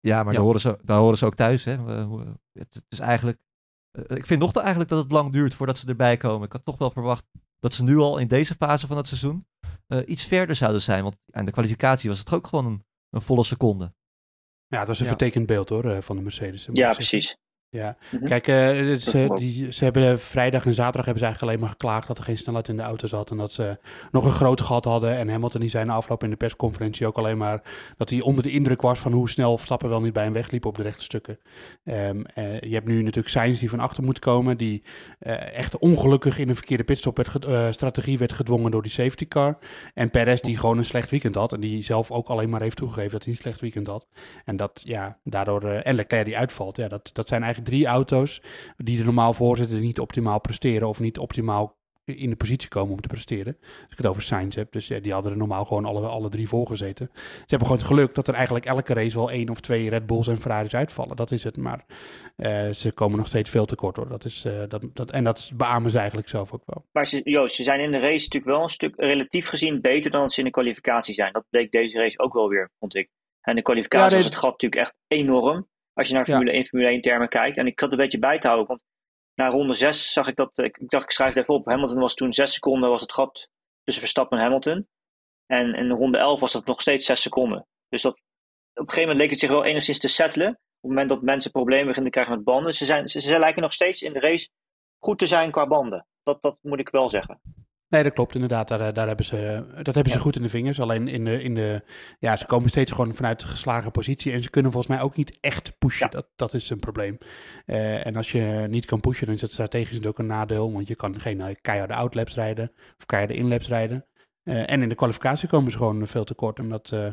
ja, maar Ja. Daar, horen ze, daar horen ze ook thuis, hè. Het, het is eigenlijk... ik vind nog eigenlijk dat het lang duurt voordat ze erbij komen. Ik had toch wel verwacht dat ze nu al in deze fase van het seizoen eh, iets verder zouden zijn. Want aan de kwalificatie was het ook gewoon een, een volle seconde. Ja, dat is een Ja. vertekend beeld hoor, eh, van de Mercedes. Ja, precies. Ja. Mhm. Kijk, eh, ze, klopt. die, ze hebben eh, vrijdag en zaterdag hebben ze eigenlijk alleen maar geklaagd dat er geen snelheid in de auto zat. En dat ze nog een groot gat hadden. En Hamilton die zei na afloop in de persconferentie ook alleen maar dat hij onder de indruk was van hoe snel Verstappen wel niet bij hem wegliep op de rechte stukken. Ehm, eh, je hebt nu natuurlijk Sainz die van achter moet komen. Die eh, echt ongelukkig in een verkeerde pitstop werd eh, strategie werd gedwongen door die safety car. En Perez die gewoon een slecht weekend had. En die zelf ook alleen maar heeft toegegeven dat hij een slecht weekend had. En dat, ja, daardoor, eh, en Leclerc die uitvalt. Ja, dat, dat zijn eigenlijk drie auto's die er normaal voor zitten, die niet optimaal presteren of niet optimaal in de positie komen om te presteren. Als ik het over Sainz heb, dus ja, die hadden er normaal gewoon alle, alle drie voor gezeten. Ze hebben gewoon het geluk dat er eigenlijk elke race wel één of twee Red Bulls en Ferraris uitvallen. Dat is het, maar eh, ze komen nog steeds veel tekort hoor. Dat is, eh, dat, dat, en dat beamen ze eigenlijk zelf ook wel. Maar ze, Joost, ze zijn in de race natuurlijk wel een stuk relatief gezien beter dan ze in de kwalificatie zijn. Dat bleek deze race ook wel weer, vond ik. En de kwalificatie Ja, was het gat natuurlijk echt enorm. Als je naar Ja. Formule 1, Formule 1 termen kijkt. En ik zat een beetje bij te houden. Want na ronde 6 zag ik dat. Ik, ik dacht, ik schrijf het even op. Hamilton was toen 6 seconden was het gat tussen Verstappen en Hamilton. En in ronde 11 was dat nog steeds 6 seconden. Dus dat, op een gegeven moment leek het zich wel enigszins te settelen. Op het moment dat mensen problemen beginnen te krijgen met banden. Ze, zijn, ze, ze lijken nog steeds in de race goed te zijn qua banden. dat, dat moet ik wel zeggen. Nee, dat klopt inderdaad. Daar, daar hebben ze, dat hebben ze Ja. goed in de vingers. Alleen in de, in de, ja, ze komen steeds gewoon vanuit geslagen positie. En ze kunnen volgens mij ook niet echt pushen. Ja. Dat, dat is een probleem. Eh, en als je niet kan pushen, dan is dat strategisch natuurlijk een nadeel. Want je kan geen eh, keiharde outlaps rijden of keiharde inlaps rijden. Eh, en in de kwalificatie komen ze gewoon veel te kort. En dat, eh,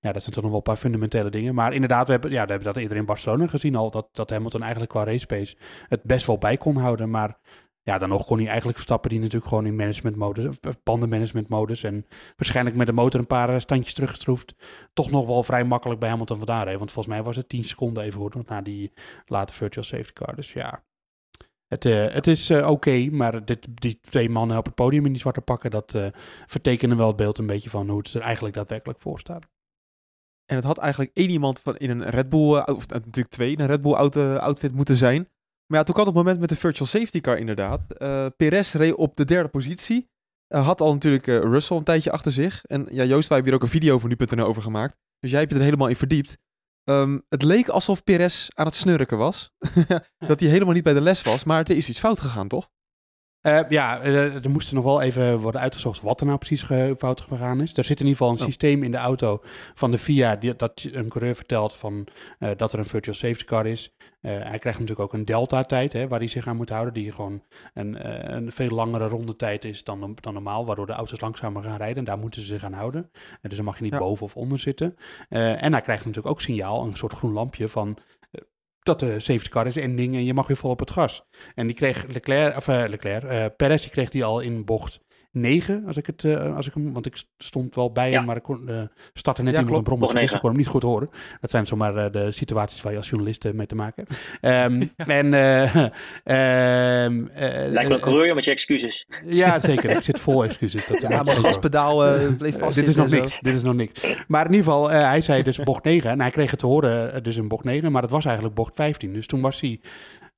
ja, dat zijn toch nog wel een paar fundamentele dingen. Maar inderdaad, we hebben, ja, we hebben dat eerder in Barcelona gezien al. Dat, dat Hamilton eigenlijk qua race pace het best wel bij kon houden. Maar ja, dan nog kon hij eigenlijk Verstappen die natuurlijk gewoon in management modus, of bandenmanagement modus en waarschijnlijk met de motor een paar eh, standjes teruggeschroefd, toch nog wel vrij makkelijk bij Hamilton vandaan rijden. Want volgens mij was het 10 seconden even goed na die late virtual safety car. Dus ja, het, eh, het is eh, oké, maar dit, die twee mannen op het podium in die zwarte pakken, dat eh, vertekenen wel het beeld een beetje van hoe het er eigenlijk daadwerkelijk voor staat. En het had eigenlijk één iemand van in een Red Bull, of natuurlijk twee, in een Red Bull auto, outfit moeten zijn. Maar ja, toen kwam het moment met de virtual safety car inderdaad. Eh Perez reed op de derde positie. Eh, had al natuurlijk eh, Russell een tijdje achter zich. En ja, Joost, wij hebben hier ook een video voor nu.nl over gemaakt. Dus jij hebt je er helemaal in verdiept. Ehm, het leek alsof Perez aan het snurken was. dat hij helemaal niet bij de les was. Maar er is iets fout gegaan, toch? Eh, ja, eh, er moest er nog wel even worden uitgezocht wat er nou precies ge- fout gegaan is. Er zit in ieder geval een Oh. systeem in de auto van de FIA die, dat een coureur vertelt van, eh, dat er een virtual safety car is. Hij krijgt natuurlijk ook een delta-tijd waar hij zich aan moet houden, die gewoon een, een veel langere rondetijd is dan, dan normaal, waardoor de auto's langzamer gaan rijden. En daar moeten ze zich aan houden. Dus dan mag je niet Ja. boven of onder zitten. En hij krijgt natuurlijk ook signaal, een soort groen lampje van... dat de safety car is ending en je mag weer vol op het gas. En die kreeg Leclerc, of eh, Leclerc, eh Perez, die kreeg die al in bocht 9, als ik het, eh, als ik hem, want ik stond wel bij Ja. hem, maar ik kon, eh, startte net Ja, iemand klopt. een brommer, dus ik 9. kon hem niet goed horen. Dat zijn zomaar eh, de situaties waar je als journalist mee te maken hebt. Ehm, En, eh, ehm, eh, Lijkt wel een coureur met je excuses. Ja, zeker. Ik zit vol excuses. Dat, Ja, maar is gaspedaal eh, bleef vast dit is nog niks. Dit is nog niks. Maar in ieder geval, eh, hij zei dus bocht 9. En hij kreeg het te horen dus in bocht 9. Maar het was eigenlijk bocht 15. Dus toen was hij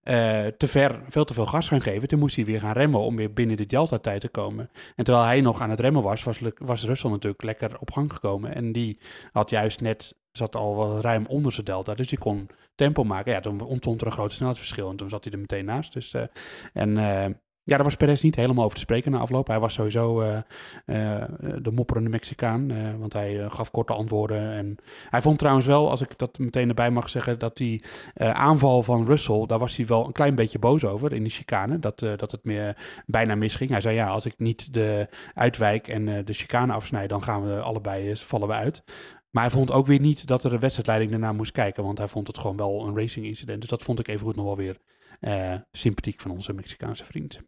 eh, te ver, veel te veel gas gaan geven. Toen moest hij weer gaan remmen om weer binnen de delta-tijd te komen. En terwijl hij nog aan het remmen was, was, was Russell natuurlijk lekker op gang gekomen. En die had juist net, zat al wel ruim onder zijn delta. Dus die kon tempo maken. Ja, toen ontstond er een groot snelheidsverschil. En toen zat hij er meteen naast. Dus, eh, en eh, ja, daar was Perez niet helemaal over te spreken na afloop. Hij was sowieso eh, eh, de mopperende Mexicaan. eh, want hij gaf korte antwoorden. En hij vond trouwens wel, als ik dat meteen erbij mag zeggen, dat die aanval van Russell, daar was hij wel een klein beetje boos over in de chicane. Dat, dat het meer bijna misging. Hij zei ja, als ik niet de uitwijk en de chicane afsnijd, dan gaan we allebei, vallen we uit. Maar hij vond ook weer niet dat er de wedstrijdleiding ernaar moest kijken. Want hij vond het gewoon wel een racing incident. Dus dat vond ik even goed nog wel weer sympathiek van onze Mexicaanse vriend.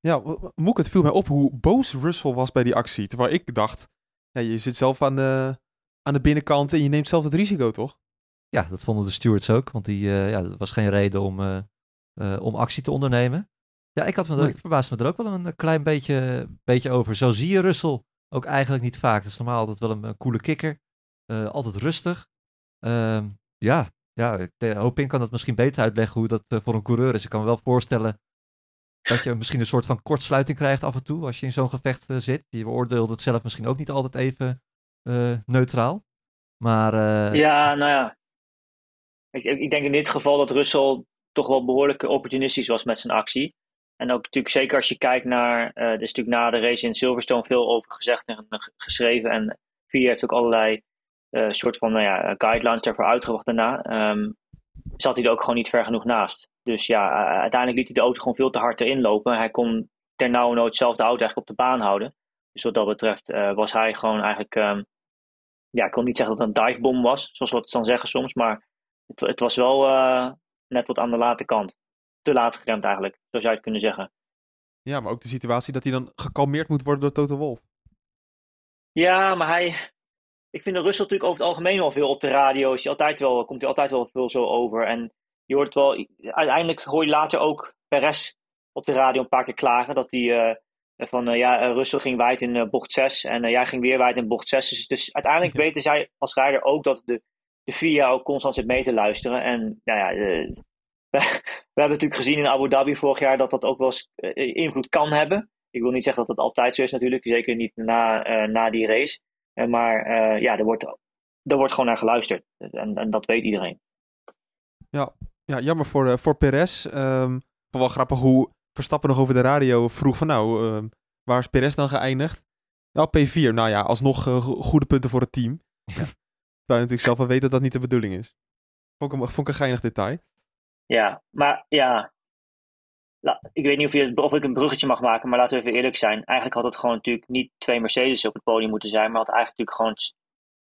Ja, Moek, het viel mij op hoe boos Russell was bij die actie. Terwijl ik dacht, ja, je zit zelf aan de, aan de binnenkant en je neemt zelf het risico, toch? Ja, dat vonden de stewards ook. Want die, eh, ja, dat was geen reden om, eh, eh, om actie te ondernemen. Ja, ik, had me er, Nee. ik verbaasde me er ook wel een klein beetje, beetje over. Zo zie je Russell ook eigenlijk niet vaak. Dat is normaal altijd wel een, een coole kikker. Eh, altijd rustig. Ehm, ja, ja, Hopin kan dat misschien beter uitleggen hoe dat eh, voor een coureur is. Ik kan me wel voorstellen dat je misschien een soort van kortsluiting krijgt af en toe als je in zo'n gevecht eh, zit. Je beoordeelt het zelf misschien ook niet altijd even eh, neutraal. Maar Ja, nou ja. Ik, ik denk in dit geval dat Russell toch wel behoorlijk opportunistisch was met zijn actie. En ook natuurlijk zeker als je kijkt naar, eh er is natuurlijk na de race in Silverstone veel over gezegd en ge- geschreven. En VIA heeft ook allerlei eh, soort van nou ja, guidelines daarvoor uitgebracht daarna. Ehm, zat hij er ook gewoon niet ver genoeg naast. Dus ja, uiteindelijk liet hij de auto gewoon veel te hard erin lopen. Hij kon ter nauwe nood zelf de auto eigenlijk op de baan houden. Dus wat dat betreft uh, was hij gewoon eigenlijk... Um, ja, ik wil niet zeggen dat het een divebom was, zoals we het dan zeggen soms. Maar het, het was wel uh, net wat aan de late kant. Te laat geremd eigenlijk, zo zou je het kunnen zeggen. Ja, maar ook de situatie dat hij dan gekalmeerd moet worden door Toto Wolf. Ja, maar hij... Ik vind de Russell natuurlijk over het algemeen wel veel op de radio. Is hij altijd wel, komt hij altijd wel veel zo over. En je hoort wel... Uiteindelijk hoor je later ook Perez op de radio een paar keer klagen. Dat hij... Uh, van uh, ja, Russell ging wijd in uh, bocht 6 en jij ging weer wijd in bocht 6. Dus, dus uiteindelijk ja. weten zij als rijder ook dat de, de FIA ook constant zit mee te luisteren. En nou ja, we, we, hebben natuurlijk gezien in Abu Dhabi vorig jaar dat dat ook wel eens eh, invloed kan hebben. Ik wil niet zeggen dat dat altijd zo is natuurlijk, zeker niet na, eh, na die race. Maar eh, ja, er wordt, er wordt gewoon naar geluisterd en, en dat weet iedereen. Ja, ja jammer voor, voor Perez. Um, wel grappig hoe Verstappen nog over de radio vroeg van nou, ehm, waar is Perez dan geëindigd? Ja, P4. Nou ja, alsnog eh, go- goede punten voor het team. Ja. Terwijl je natuurlijk zelf wel weet dat dat niet de bedoeling is. Vond ik, vond ik een geinig detail. Ja, maar ja. Ik weet niet of, je, ik een bruggetje mag maken, maar laten we even eerlijk zijn. Eigenlijk had het gewoon natuurlijk niet twee Mercedes op het podium moeten zijn, maar had eigenlijk natuurlijk gewoon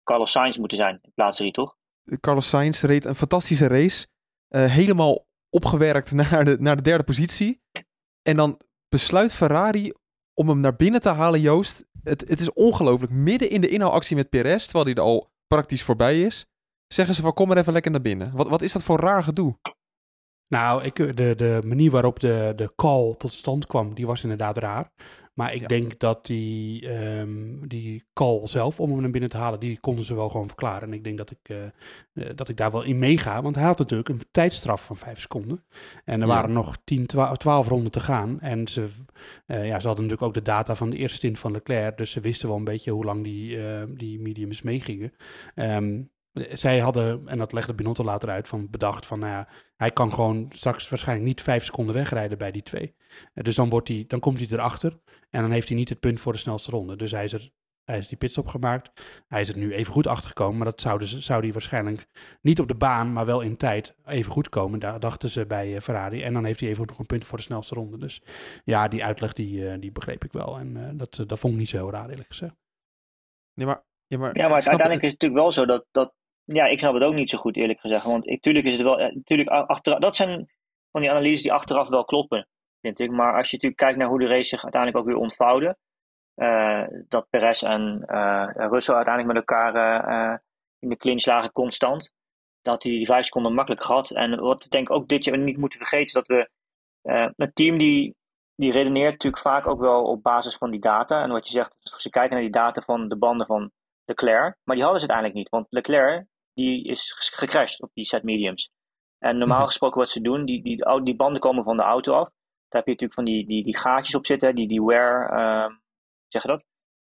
Carlos Sainz moeten zijn in plaats drie, toch? Carlos Sainz reed een fantastische race. eh, helemaal opgewerkt naar de, naar de derde positie. En dan besluit Ferrari om hem naar binnen te halen, Joost. Het, het is ongelooflijk. Midden in de inhaalactie met Perez, terwijl hij er al praktisch voorbij is, zeggen ze van kom maar even lekker naar binnen. Wat, wat is dat voor raar gedoe? Nou, ik, de, de manier waarop de, de call tot stand kwam, die was inderdaad raar. Maar ik Ja. denk dat die, ehm, die call zelf, om hem naar binnen te halen, die konden ze wel gewoon verklaren. En ik denk dat ik, eh, eh, dat ik daar wel in meega. Want hij had natuurlijk een tijdstraf van vijf seconden. En er Ja. waren nog 10, 12, 12 ronden te gaan. En ze, eh, ja, ze hadden natuurlijk ook de data van de eerste stint van Leclerc. Dus ze wisten wel een beetje hoe lang die, die mediums meegingen. Ehm, zij hadden, en dat legde Binotto later uit, van bedacht van, nou ja, hij kan gewoon straks waarschijnlijk niet vijf seconden wegrijden bij die twee. Eh, Dus dan, wordt hij, dan komt hij erachter en dan heeft hij niet het punt voor de snelste ronde. Dus hij is, er, hij is die pitstop gemaakt. Hij is er nu even goed achter gekomen, maar dat zou, dus, zou hij waarschijnlijk niet op de baan, maar wel in tijd even goed komen. Daar dachten ze bij eh, Ferrari. En dan heeft hij even nog een punt voor de snelste ronde. Dus ja, die uitleg die, eh, die begreep ik wel. En dat, dat vond ik niet zo heel raar eerlijk gezegd. Ja, maar, ja, maar, Ja, maar uiteindelijk is het natuurlijk wel zo dat, dat. Ja, ik snap het ook niet zo goed, eerlijk gezegd. Want ik, tuurlijk is het wel. eh, Tuurlijk, a- achteraf, dat zijn van die analyses die achteraf wel kloppen, vind ik. Maar als je natuurlijk kijkt naar hoe de race zich uiteindelijk ook weer ontvouwde. eh, dat Perez en eh, Russell uiteindelijk met elkaar eh, eh, in de clinch lagen constant. Dat hij die vijf seconden makkelijk gehad. En wat ik denk ook dit jaar niet moeten vergeten is dat we. eh, een team die, die redeneert natuurlijk vaak ook wel op basis van die data. En wat je zegt, ze kijken naar die data van de banden van Leclerc. Maar die hadden ze uiteindelijk niet. Want Leclerc die is gecrashed op die set mediums. En normaal Mhm. gesproken wat ze doen, die, die, die banden komen van de auto af. Daar heb je natuurlijk van die, die, die gaatjes op zitten, die, die wear, ehm, zeg je dat?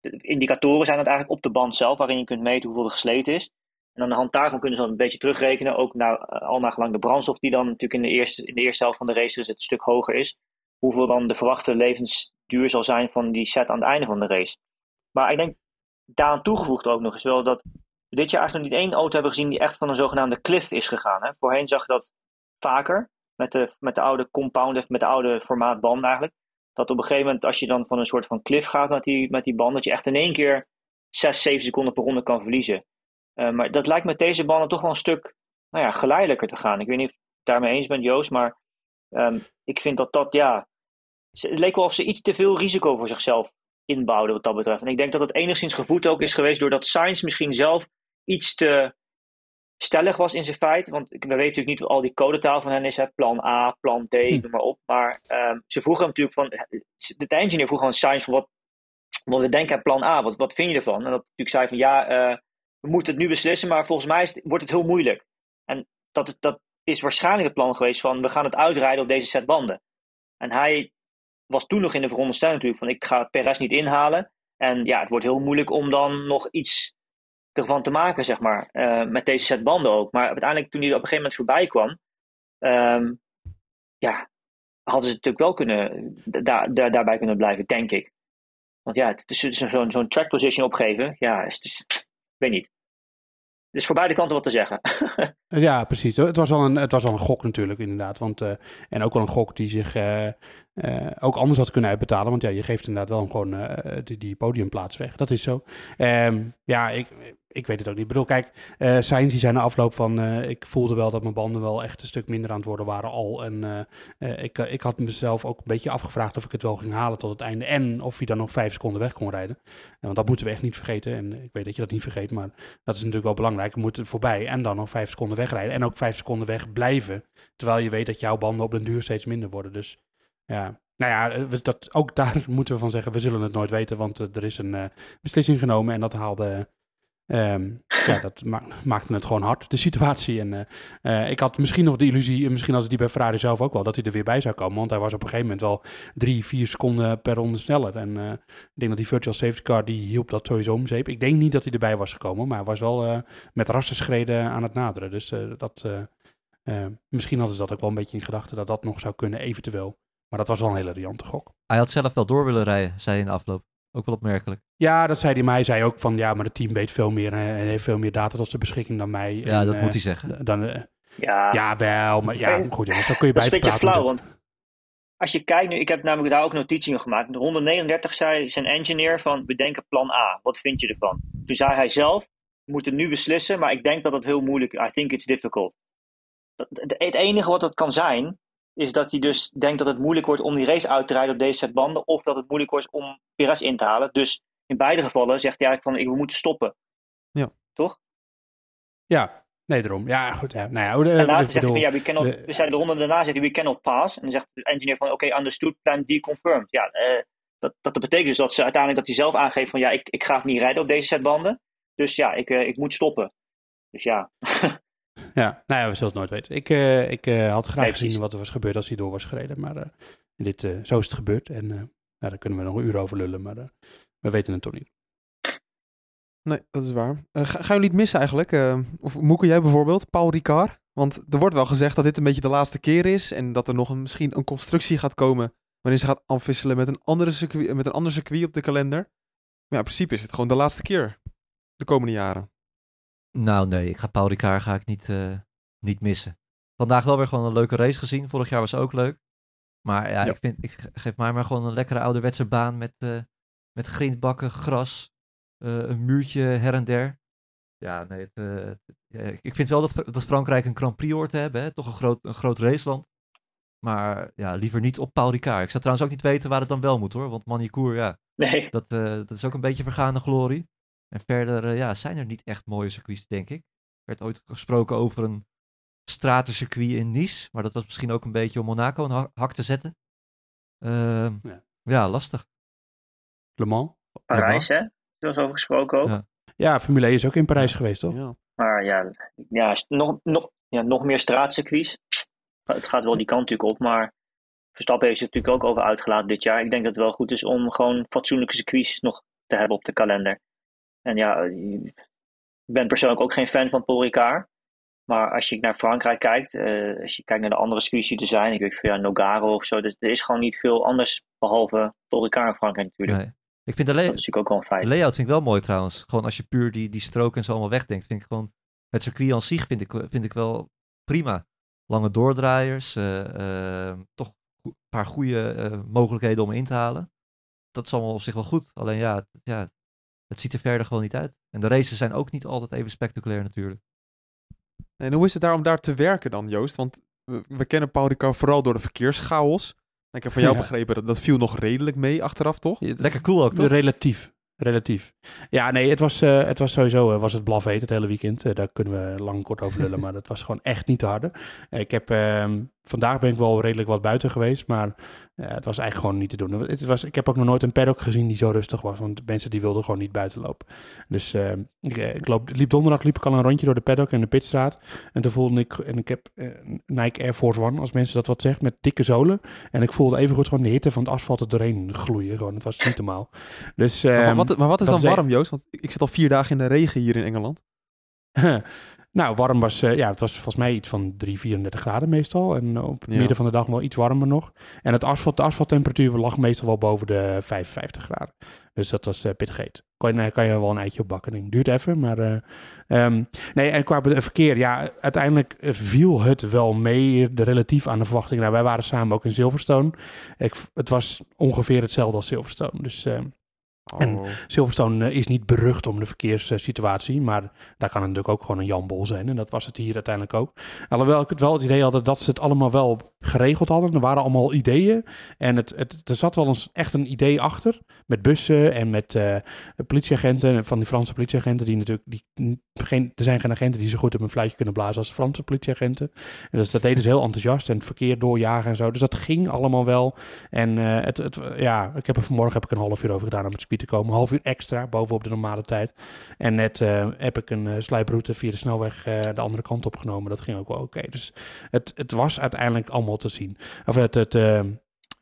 De indicatoren zijn het eigenlijk op de band zelf, waarin je kunt meten hoeveel er gesleten is. En aan de hand daarvan kunnen ze dan een beetje terugrekenen, ook naar, eh, al naar gelang de brandstof die dan natuurlijk in de eerste, in de eerste helft van de race dus het stuk hoger is. Hoeveel dan de verwachte levensduur zal zijn van die set aan het einde van de race. Maar ik denk daaraan toegevoegd ook nog eens wel dat dit jaar eigenlijk nog niet één auto hebben gezien die echt van een zogenaamde cliff is gegaan. Hè? Voorheen zag je dat vaker met de, met de oude compound, met de oude formaatband eigenlijk. Dat op een gegeven moment, als je dan van een soort van cliff gaat met die, met die band, dat je echt in één keer 6, 7 seconden per ronde kan verliezen. Uh, maar dat lijkt met deze banden toch wel een stuk nou ja, geleidelijker te gaan. Ik weet niet of je het daarmee eens bent, Joost, maar um, ik vind dat dat, ja. Het leek wel of ze iets te veel risico voor zichzelf inbouwden wat dat betreft. En ik denk dat het enigszins gevoed ook is geweest doordat Sainz misschien zelf iets te stellig was in zijn feit. Want we weten natuurlijk niet wat al die codetaal van hen is. Hè? Plan A, plan D, hm. noem maar op. Maar um, ze vroegen hem natuurlijk van... De engineer vroeg gewoon Sainz van wat... Want we denken aan plan A, wat, wat vind je ervan? En dat natuurlijk zei van ja, uh, we moeten het nu beslissen, maar volgens mij het, wordt het heel moeilijk. En dat, dat is waarschijnlijk het plan geweest van we gaan het uitrijden op deze set banden. En hij was toen nog in de veronderstelling natuurlijk van ik ga Perez niet inhalen. En ja, het wordt heel moeilijk om dan nog iets ervan te maken, zeg maar. Uh, met deze set banden ook. Maar uiteindelijk toen hij op een gegeven moment voorbij kwam. Um, ja, hadden ze natuurlijk wel kunnen, da da daarbij kunnen blijven, denk ik. Want ja, het is zo'n zo track position opgeven. Ja, is, is, ik weet niet. Er is voor beide kanten wat te zeggen. ja, precies. Het was, wel een, het was wel een gok natuurlijk, inderdaad. Want, uh, en ook wel een gok die zich uh, ook anders had kunnen uitbetalen. Want ja, je geeft inderdaad wel gewoon die, die podiumplaats weg. Dat is zo. Um, ja, ik, ik weet het ook niet. Ik bedoel, kijk, uh, Sainz die zei na afloop van... Uh, ik voelde wel dat mijn banden wel echt een stuk minder aan het worden waren al. En uh, ik, ik had mezelf ook een beetje afgevraagd of ik het wel ging halen tot het einde. En of hij dan nog vijf seconden weg kon rijden. want dat moeten we echt niet vergeten. En ik weet dat je dat niet vergeet, maar dat is natuurlijk wel belangrijk. We moeten voorbij en dan nog vijf seconden wegrijden. En ook vijf seconden weg blijven. Terwijl je weet dat jouw banden op den duur steeds minder worden. Dus ja, nou ja, dat, ook daar moeten we van zeggen, we zullen het nooit weten, want er is een beslissing genomen en dat haalde. Um, ja, dat ma maakte het gewoon hard, de situatie. En uh, ik had misschien nog de illusie, misschien als die bij Ferrari zelf ook wel, dat hij er weer bij zou komen. Want hij was op een gegeven moment wel drie, vier seconden per ronde sneller. En uh, ik denk dat die virtual safety car, die hielp dat sowieso om zeep. Ik denk niet dat hij erbij was gekomen, maar hij was wel met rassenschreden aan het naderen. Dus dat, misschien hadden ze dat ook wel een beetje in gedachten, dat dat nog zou kunnen, eventueel. Maar dat was wel een hele riante gok. Hij had zelf wel door willen rijden, zei hij in de afloop. Ook wel opmerkelijk. Ja, dat zei hij mij. Hij zei ook van ja, maar het team weet veel meer en heeft veel meer data tot zijn beschikking dan mij. Ja, en, dat eh, moet hij zeggen. Dan, eh, Ja, ja, wel, maar ja, goed. Ja, zo kun je dat is bij een beetje flauw, want als je kijkt nu, ik heb namelijk daar ook notitie in gemaakt. De ronde 39 zei zijn engineer van, we denken plan A. Wat vind je ervan? Toen zei hij zelf, we moeten nu beslissen, maar ik denk dat het heel moeilijk is. I think it's difficult. Dat- Het het enige wat het kan zijn, is dat hij dus denkt dat het moeilijk wordt om die race uit te rijden op deze set banden, of dat het moeilijk wordt om Perez in te halen. Dus in beide gevallen zegt hij eigenlijk van, ik- we moeten stoppen. Ja, nee, daarom. Ja, goed. Ja, nou ja, En later zegt hij ja, we, cannot, de- we zeiden de ronde daarna, zegt hij, we cannot pass. En dan zegt de engineer van, oké, understood, plan D confirmed. Ja, eh, dat, dat betekent dus dat ze uiteindelijk dat hij zelf aangeeft van, ja, ik, ik ga het niet rijden op deze set banden. Dus ja, ik, eh, ik moet stoppen. Dus ja, Ja, nou ja, we zullen het nooit weten. Ik, eh, ik eh, had graag Nee, gezien wat er was gebeurd als hij door was gereden. Maar eh, dit, zo is het gebeurd. En nou, daar kunnen we nog een uur over lullen. Maar we weten het toch niet. Nee, dat is waar. Ga, gaan jullie het missen eigenlijk? Of Moeke, jij bijvoorbeeld, Paul Ricard? Want er wordt wel gezegd dat dit een beetje de laatste keer is en dat er nog een, misschien een constructie gaat komen wanneer ze gaat afwisselen met een, andere circuit, met een ander circuit op de kalender. Maar ja, in principe is het gewoon de laatste keer de komende jaren. Nou nee, ik ga Paul Ricard ga ik niet, eh, niet missen. Vandaag wel weer gewoon een leuke race gezien. Vorig jaar was ook leuk. Maar ja, Ja. Ik, vind, ik ge- geef mij maar gewoon een lekkere ouderwetse baan met, eh met grindbakken, gras, eh, een muurtje her en der. Ja, nee, het, het- ja, ik vind wel dat, dat Frankrijk een Grand Prix hoort te hebben. Hè? Toch een groot, een groot raceland. Maar ja, liever niet op Paul Ricard. Ik zou trouwens ook niet weten waar het dan wel moet hoor. Want Manicourt, ja, nee. dat, dat is ook een beetje vergaande glorie. En verder eh, ja, zijn er niet echt mooie circuits, denk ik. Er werd ooit gesproken over een stratencircuit in Nice. Maar dat was misschien ook een beetje om Monaco een ha- hak te zetten. Ehm, Ja. ja. lastig. Le Mans. Parijs, hè? Daar was over gesproken ook. Ja. Ja, Formule 1 is ook in Parijs geweest, toch? Ja. Maar ja, ja, nog, nog, ja, nog meer straatcircuits. Het gaat wel die kant natuurlijk op, maar Verstappen heeft zich natuurlijk ook over uitgelaten dit jaar. Ik denk dat het wel goed is om gewoon fatsoenlijke circuits nog te hebben op de kalender. En ja, ik ben persoonlijk ook geen fan van Paul Ricard. Maar als je naar Frankrijk kijkt, eh, als je kijkt naar de andere circuits die er zijn, ik weet van ja, Nogaro of zo, dus er is gewoon niet veel anders behalve Paul Ricard in Frankrijk natuurlijk. Nee. Ik vind de, Dat is natuurlijk ook wel een feit. de layout vind ik wel mooi trouwens. Gewoon als je puur die, die strook en zo allemaal wegdenkt. Vind ik gewoon, het circuit aan zich vind ik, vind ik wel prima. Lange doordraaiers. eh, eh, toch een paar goede mogelijkheden om in te halen. Dat is allemaal op zich wel goed. Alleen ja, ja, het ziet er verder gewoon niet uit. En de races zijn ook niet altijd even spectaculair natuurlijk. En hoe is het daar om daar te werken dan, Joost? Want we, we kennen Paul Ricard vooral door de verkeerschaos. En ik heb van jou Ja. begrepen dat dat viel nog redelijk mee achteraf, toch? Lekker cool ook, toch? Relatief. Relatief. Ja, nee, het was, eh, het was sowieso eh, was het het hele weekend. Eh, daar kunnen we lang kort over lullen, maar dat was gewoon echt niet te harde. Ik heb, ehm, vandaag ben ik wel redelijk wat buiten geweest, maar eh, het was eigenlijk gewoon niet te doen. Het was, ik heb ook nog nooit een paddock gezien die zo rustig was, want mensen die wilden gewoon niet buiten lopen. Dus ehm, ik, eh, ik loop, liep donderdag liep ik al een rondje door de paddock en de pitstraat. En toen voelde ik, en ik heb eh, Nike Air Force One, als mensen dat wat zegt, met dikke zolen. En ik voelde even goed gewoon de hitte van het asfalt er doorheen gloeien. Gewoon, het was niet normaal. Dus, maar, ehm, wat, maar wat is dan warm, Joost? Want ik zit al vier dagen in de regen hier in Engeland. nou, warm was, eh, ja, het was volgens mij iets van 3, 34 graden meestal. En op het Ja. midden van de dag wel iets warmer nog. En het asfalt, de asfalttemperatuur lag meestal wel boven de 55 graden. Dus dat was eh pittig heet. Kan je, kan je wel een eitje op bakken. denk. Duurt even, maar... eh, ehm, nee, en qua verkeer, ja, uiteindelijk eh, viel het wel mee, de relatief aan de verwachting. Nou, wij waren samen ook in Silverstone. Ik, het was ongeveer hetzelfde als Silverstone. Dus... En- Oh. Silverstone eh, is niet berucht om de verkeerssituatie, maar daar kan het natuurlijk ook gewoon een janbol zijn. En dat was het hier uiteindelijk ook. Alhoewel ik het wel het idee had dat ze het allemaal wel geregeld hadden. Er waren allemaal ideeën en het, het, er zat wel eens echt een idee achter. Met bussen en met eh, politieagenten, van die Franse politieagenten die natuurlijk... Die, geen, er zijn geen agenten die zo goed op een fluitje kunnen blazen als Franse politieagenten. En dus dat deden ze heel enthousiast en het verkeer doorjagen en zo. Dus dat ging allemaal wel. En eh, het, het, ja, ik heb er vanmorgen heb ik een half uur over gedaan om het circuit te komen. Een half uur extra, bovenop de normale tijd. En net eh, heb ik een slijproute via de snelweg de andere kant op genomen. Dat ging ook wel oké. Dus het, het was uiteindelijk allemaal te zien. Of het, het eh,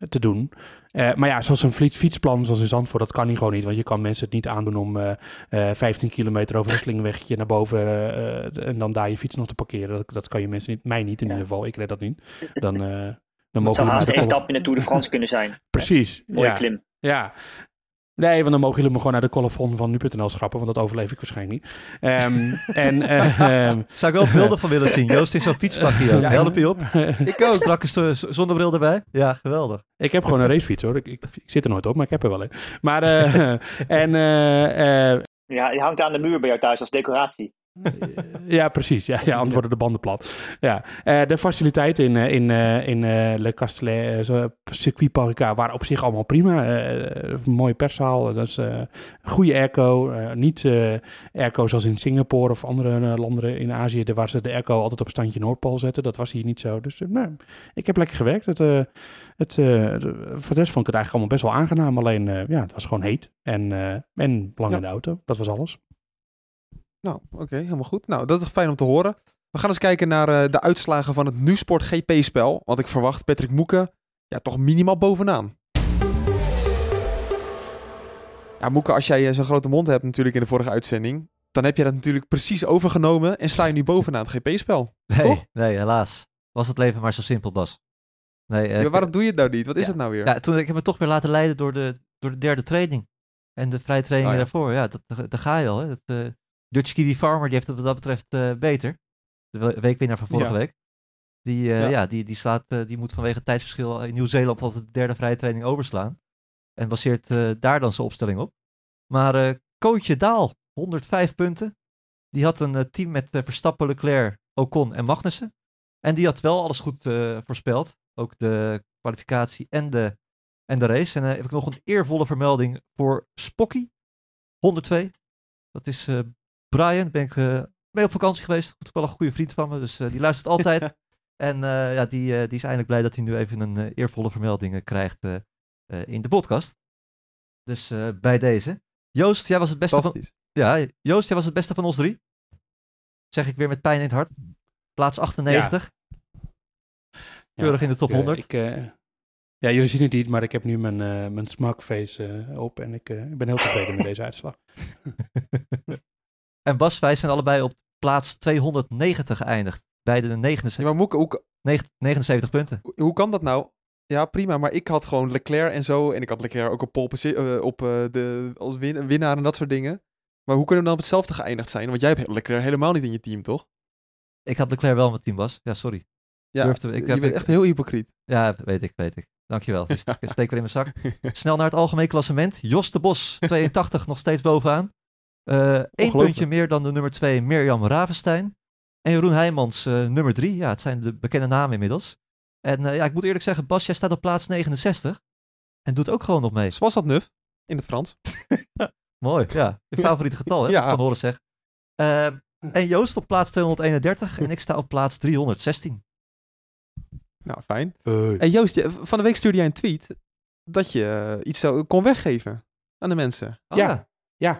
te doen. Eh, maar ja, zoals een fiets- fietsplan zoals in Zandvoort, dat kan niet gewoon niet. Want je kan mensen het niet aandoen om eh, eh, 15 kilometer over een slingweggetje naar boven eh, en dan daar je fiets nog te parkeren. Dat, dat kan je mensen niet, mij niet in Ja. ieder geval. Ik red dat niet. Dan, eh, Dan Het zou haast kolf- etappe in de Tour de France kunnen zijn. Precies. Mooie ja. klim. Ja. Nee, want dan mogen jullie me gewoon naar de colofon van nu.nl schrappen, want dat overleef ik waarschijnlijk niet. Ehm, en eh, ehm, Zou ik wel beelden van willen zien. Joost in zo'n fietspakje. Ja. Help je op. Ik ook. Strakke zonnebril erbij. Ja, geweldig. ik heb gewoon een racefiets hoor. Ik, ik, ik zit er nooit op, maar ik heb er wel een. Maar, eh, en eh, eh, Ja, die hangt aan de muur bij jou thuis als decoratie. Ja, precies. Ja, ja, anders worden de banden plat. Ja. Eh, de faciliteiten in, eh, in, eh, in Le Castellet, zo, Circuit Parca, waren op zich allemaal prima. Een mooie perszaal, dat is eh, goede airco. niet airco zoals in Singapore of andere landen in Azië, waar ze de airco altijd op standje Noordpool zetten. Dat was hier niet zo. Dus nou, ik heb lekker gewerkt. Het, het, voor de rest vond ik het eigenlijk allemaal best wel aangenaam. Alleen, ja, het was gewoon heet en, en lang Ja. in de auto. Dat was alles. Nou, oké, helemaal goed. Nou, dat is fijn om te horen. We gaan eens kijken naar eh, de uitslagen van het NuSport GP-spel. Want ik verwacht Patrick Moeken ja, toch minimaal bovenaan. Ja, Moeken, als jij eh, zo'n grote mond hebt natuurlijk in de vorige uitzending... dan heb je dat natuurlijk precies overgenomen en sta je nu bovenaan het GP-spel. Nee, Toch? nee, helaas. Was het leven maar zo simpel, Bas. Nee, eh, Ja, waarom doe je het nou niet? Wat is Ja. het nou weer? Ja, toen, ik heb me toch weer laten leiden door de, door de derde training. En de vrije training Oh, ja. daarvoor. Ja, dat, daar ga je al. Hè. Dat, Dutch Kiwi Farmer die heeft het wat dat betreft eh, beter. De we- weekwinnaar van vorige Ja. week. Die, eh, Ja. ja. die, die, slaat, eh, die moet vanwege het tijdsverschil in Nieuw-Zeeland altijd de derde vrije training overslaan. En baseert daar dan zijn opstelling op. Maar Kootje Daal, 105 punten. Die had een team met Verstappen, Leclerc, Ocon en Magnussen. En die had wel alles goed voorspeld. Ook de kwalificatie en de, en de race. En dan heb ik nog een eervolle vermelding voor Spocky. 102. Dat is Brian. Ben ik eh, mee op vakantie geweest. Wel een goede vriend van me. Dus eh, die luistert altijd. en eh, ja, die, eh, die is eindelijk blij dat hij nu even een eh, eervolle vermelding eh, krijgt eh, eh, in de podcast. Dus eh, bij deze. Joost, jij was het beste van, ja, Joost, jij was het beste van ons drie. Zeg ik weer met pijn in het hart. Plaats 98. Keurig in de top ik, eh, 100. Ik, eh, ja, jullie zien het niet, maar ik heb nu mijn, eh mijn smugface eh, op en ik, eh, ik ben heel tevreden met deze uitslag. En Bas, wij zijn allebei op plaats 290 geëindigd. Beide de Ja, 79, maar Moeke, hoe, 79 punten. hoe kan dat nou? Ja, prima, maar ik had gewoon Leclerc en zo. En ik had Leclerc ook op, pole posi- eh, op eh, de, als win- winnaar en dat soort dingen. Maar hoe kunnen we dan op hetzelfde geëindigd zijn? Want jij hebt Leclerc helemaal niet in je team, toch? Ik had Leclerc wel met team Bas. Ja, sorry. Ja, Durfde- ik je heb- bent ik- echt heel hypocriet. Ja, weet ik, weet ik. Dankjewel. Steek weer in mijn zak. Snel naar het algemeen klassement. Jos de Bos, 82, nog steeds bovenaan. Eén Ongelooflijk. puntje meer dan de nummer 2, Mirjam Ravenstein. En Jeroen Heijmans, eh, nummer 3. Ja, het zijn de bekende namen inmiddels. En eh, ja, ik moet eerlijk zeggen, Bas, jij staat op plaats 69. En doet ook gewoon nog mee. Zoals dat nuf, in het Frans. Mooi, ja. Je favoriete getal, hè? Ja. Van horen zeg. Eh, en Joost op plaats 231 en ik sta op plaats 316. Nou, fijn. Hey. En Joost, je- van de week stuurde jij een tweet dat je eh, iets zou, kon weggeven aan de mensen. Oh, Ja. Ja,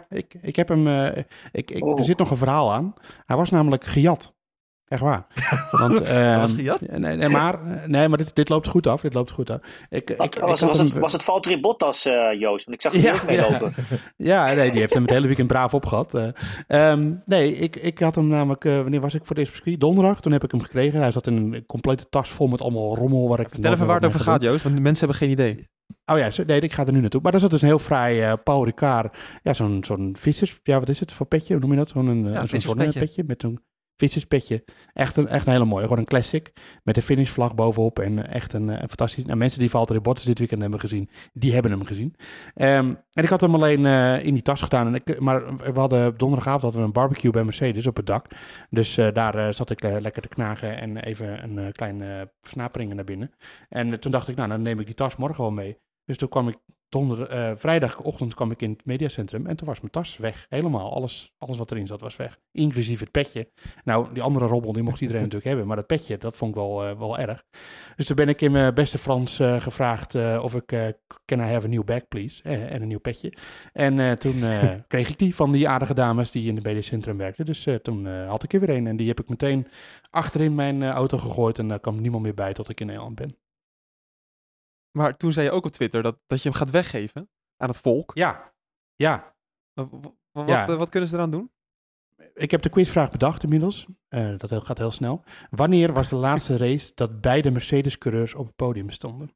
ik, ik heb hem. eh, ik, ik, Oh. Er zit nog een verhaal aan. Hij was namelijk gejat. Echt waar. Want, Hij was gejat? Nee, nee, maar, nee, maar dit, dit loopt goed af. Dit loopt goed af. Ik, ik, Wat, ik was, was, hem- het, was het Valtteri Bottas, eh, Joost? Want ik zag hem Ja, ook meelopen. Ja, nee, die heeft hem het hele weekend braaf opgehad. Eh, ehm, nee, ik, ik had hem namelijk, eh, wanneer was ik voor deze circuit? Donderdag, toen heb ik hem gekregen. Hij zat in een complete tas vol met allemaal rommel. Waar ik Vertel even waar het over gaat, Joost, want de mensen hebben geen idee. Oh ja, nee, ik ga er nu naartoe. Maar daar zat dus een heel fraai eh, Paul Ricard, ja, zo'n zo'n vissers, ja, wat is het voor petje? Hoe noem je dat? Zo'n een, Ja, eh, zo'n zonnepetje met zo'n visserspetje. Echt een, echt een hele mooie, gewoon een classic. Met de finishvlag bovenop en eh, echt een, eh, een fantastisch. Nou, mensen die Valtteri Bottas dit weekend hebben gezien, die hebben hem gezien. Ehm, en ik had hem alleen eh, in die tas gedaan. En ik, maar we hadden donderdagavond hadden we een barbecue bij Mercedes op het dak. Dus daar zat ik lekker te knagen en even een kleine versnaperingen naar binnen. En toen dacht ik, nou, dan neem ik die tas morgen wel mee. Dus toen kwam ik donder, eh, vrijdagochtend kwam ik in het mediacentrum en toen was mijn tas weg. Helemaal, alles, alles wat erin zat was weg. Inclusief het petje. Nou, die andere robbel, die mocht iedereen natuurlijk hebben. Maar dat petje, dat vond ik wel, eh, wel erg. Dus toen ben ik in mijn beste Frans eh, gevraagd of ik, can I have a new bag please? En een nieuw petje. En toen kreeg ik die van die aardige dames die in het mediacentrum werkten. Dus toen had ik er weer een. En die heb ik meteen achterin mijn auto gegooid. En daar kwam niemand meer bij tot ik in Nederland ben. Maar toen zei je ook op Twitter dat, dat je hem gaat weggeven aan het volk. Ja, ja. Wa- wa- wa- Wat, Ja. eh, wat kunnen ze eraan doen? ik heb de quizvraag bedacht inmiddels. Eh, dat gaat heel snel. Wanneer was de laatste race dat beide Mercedes-coureurs op het podium stonden?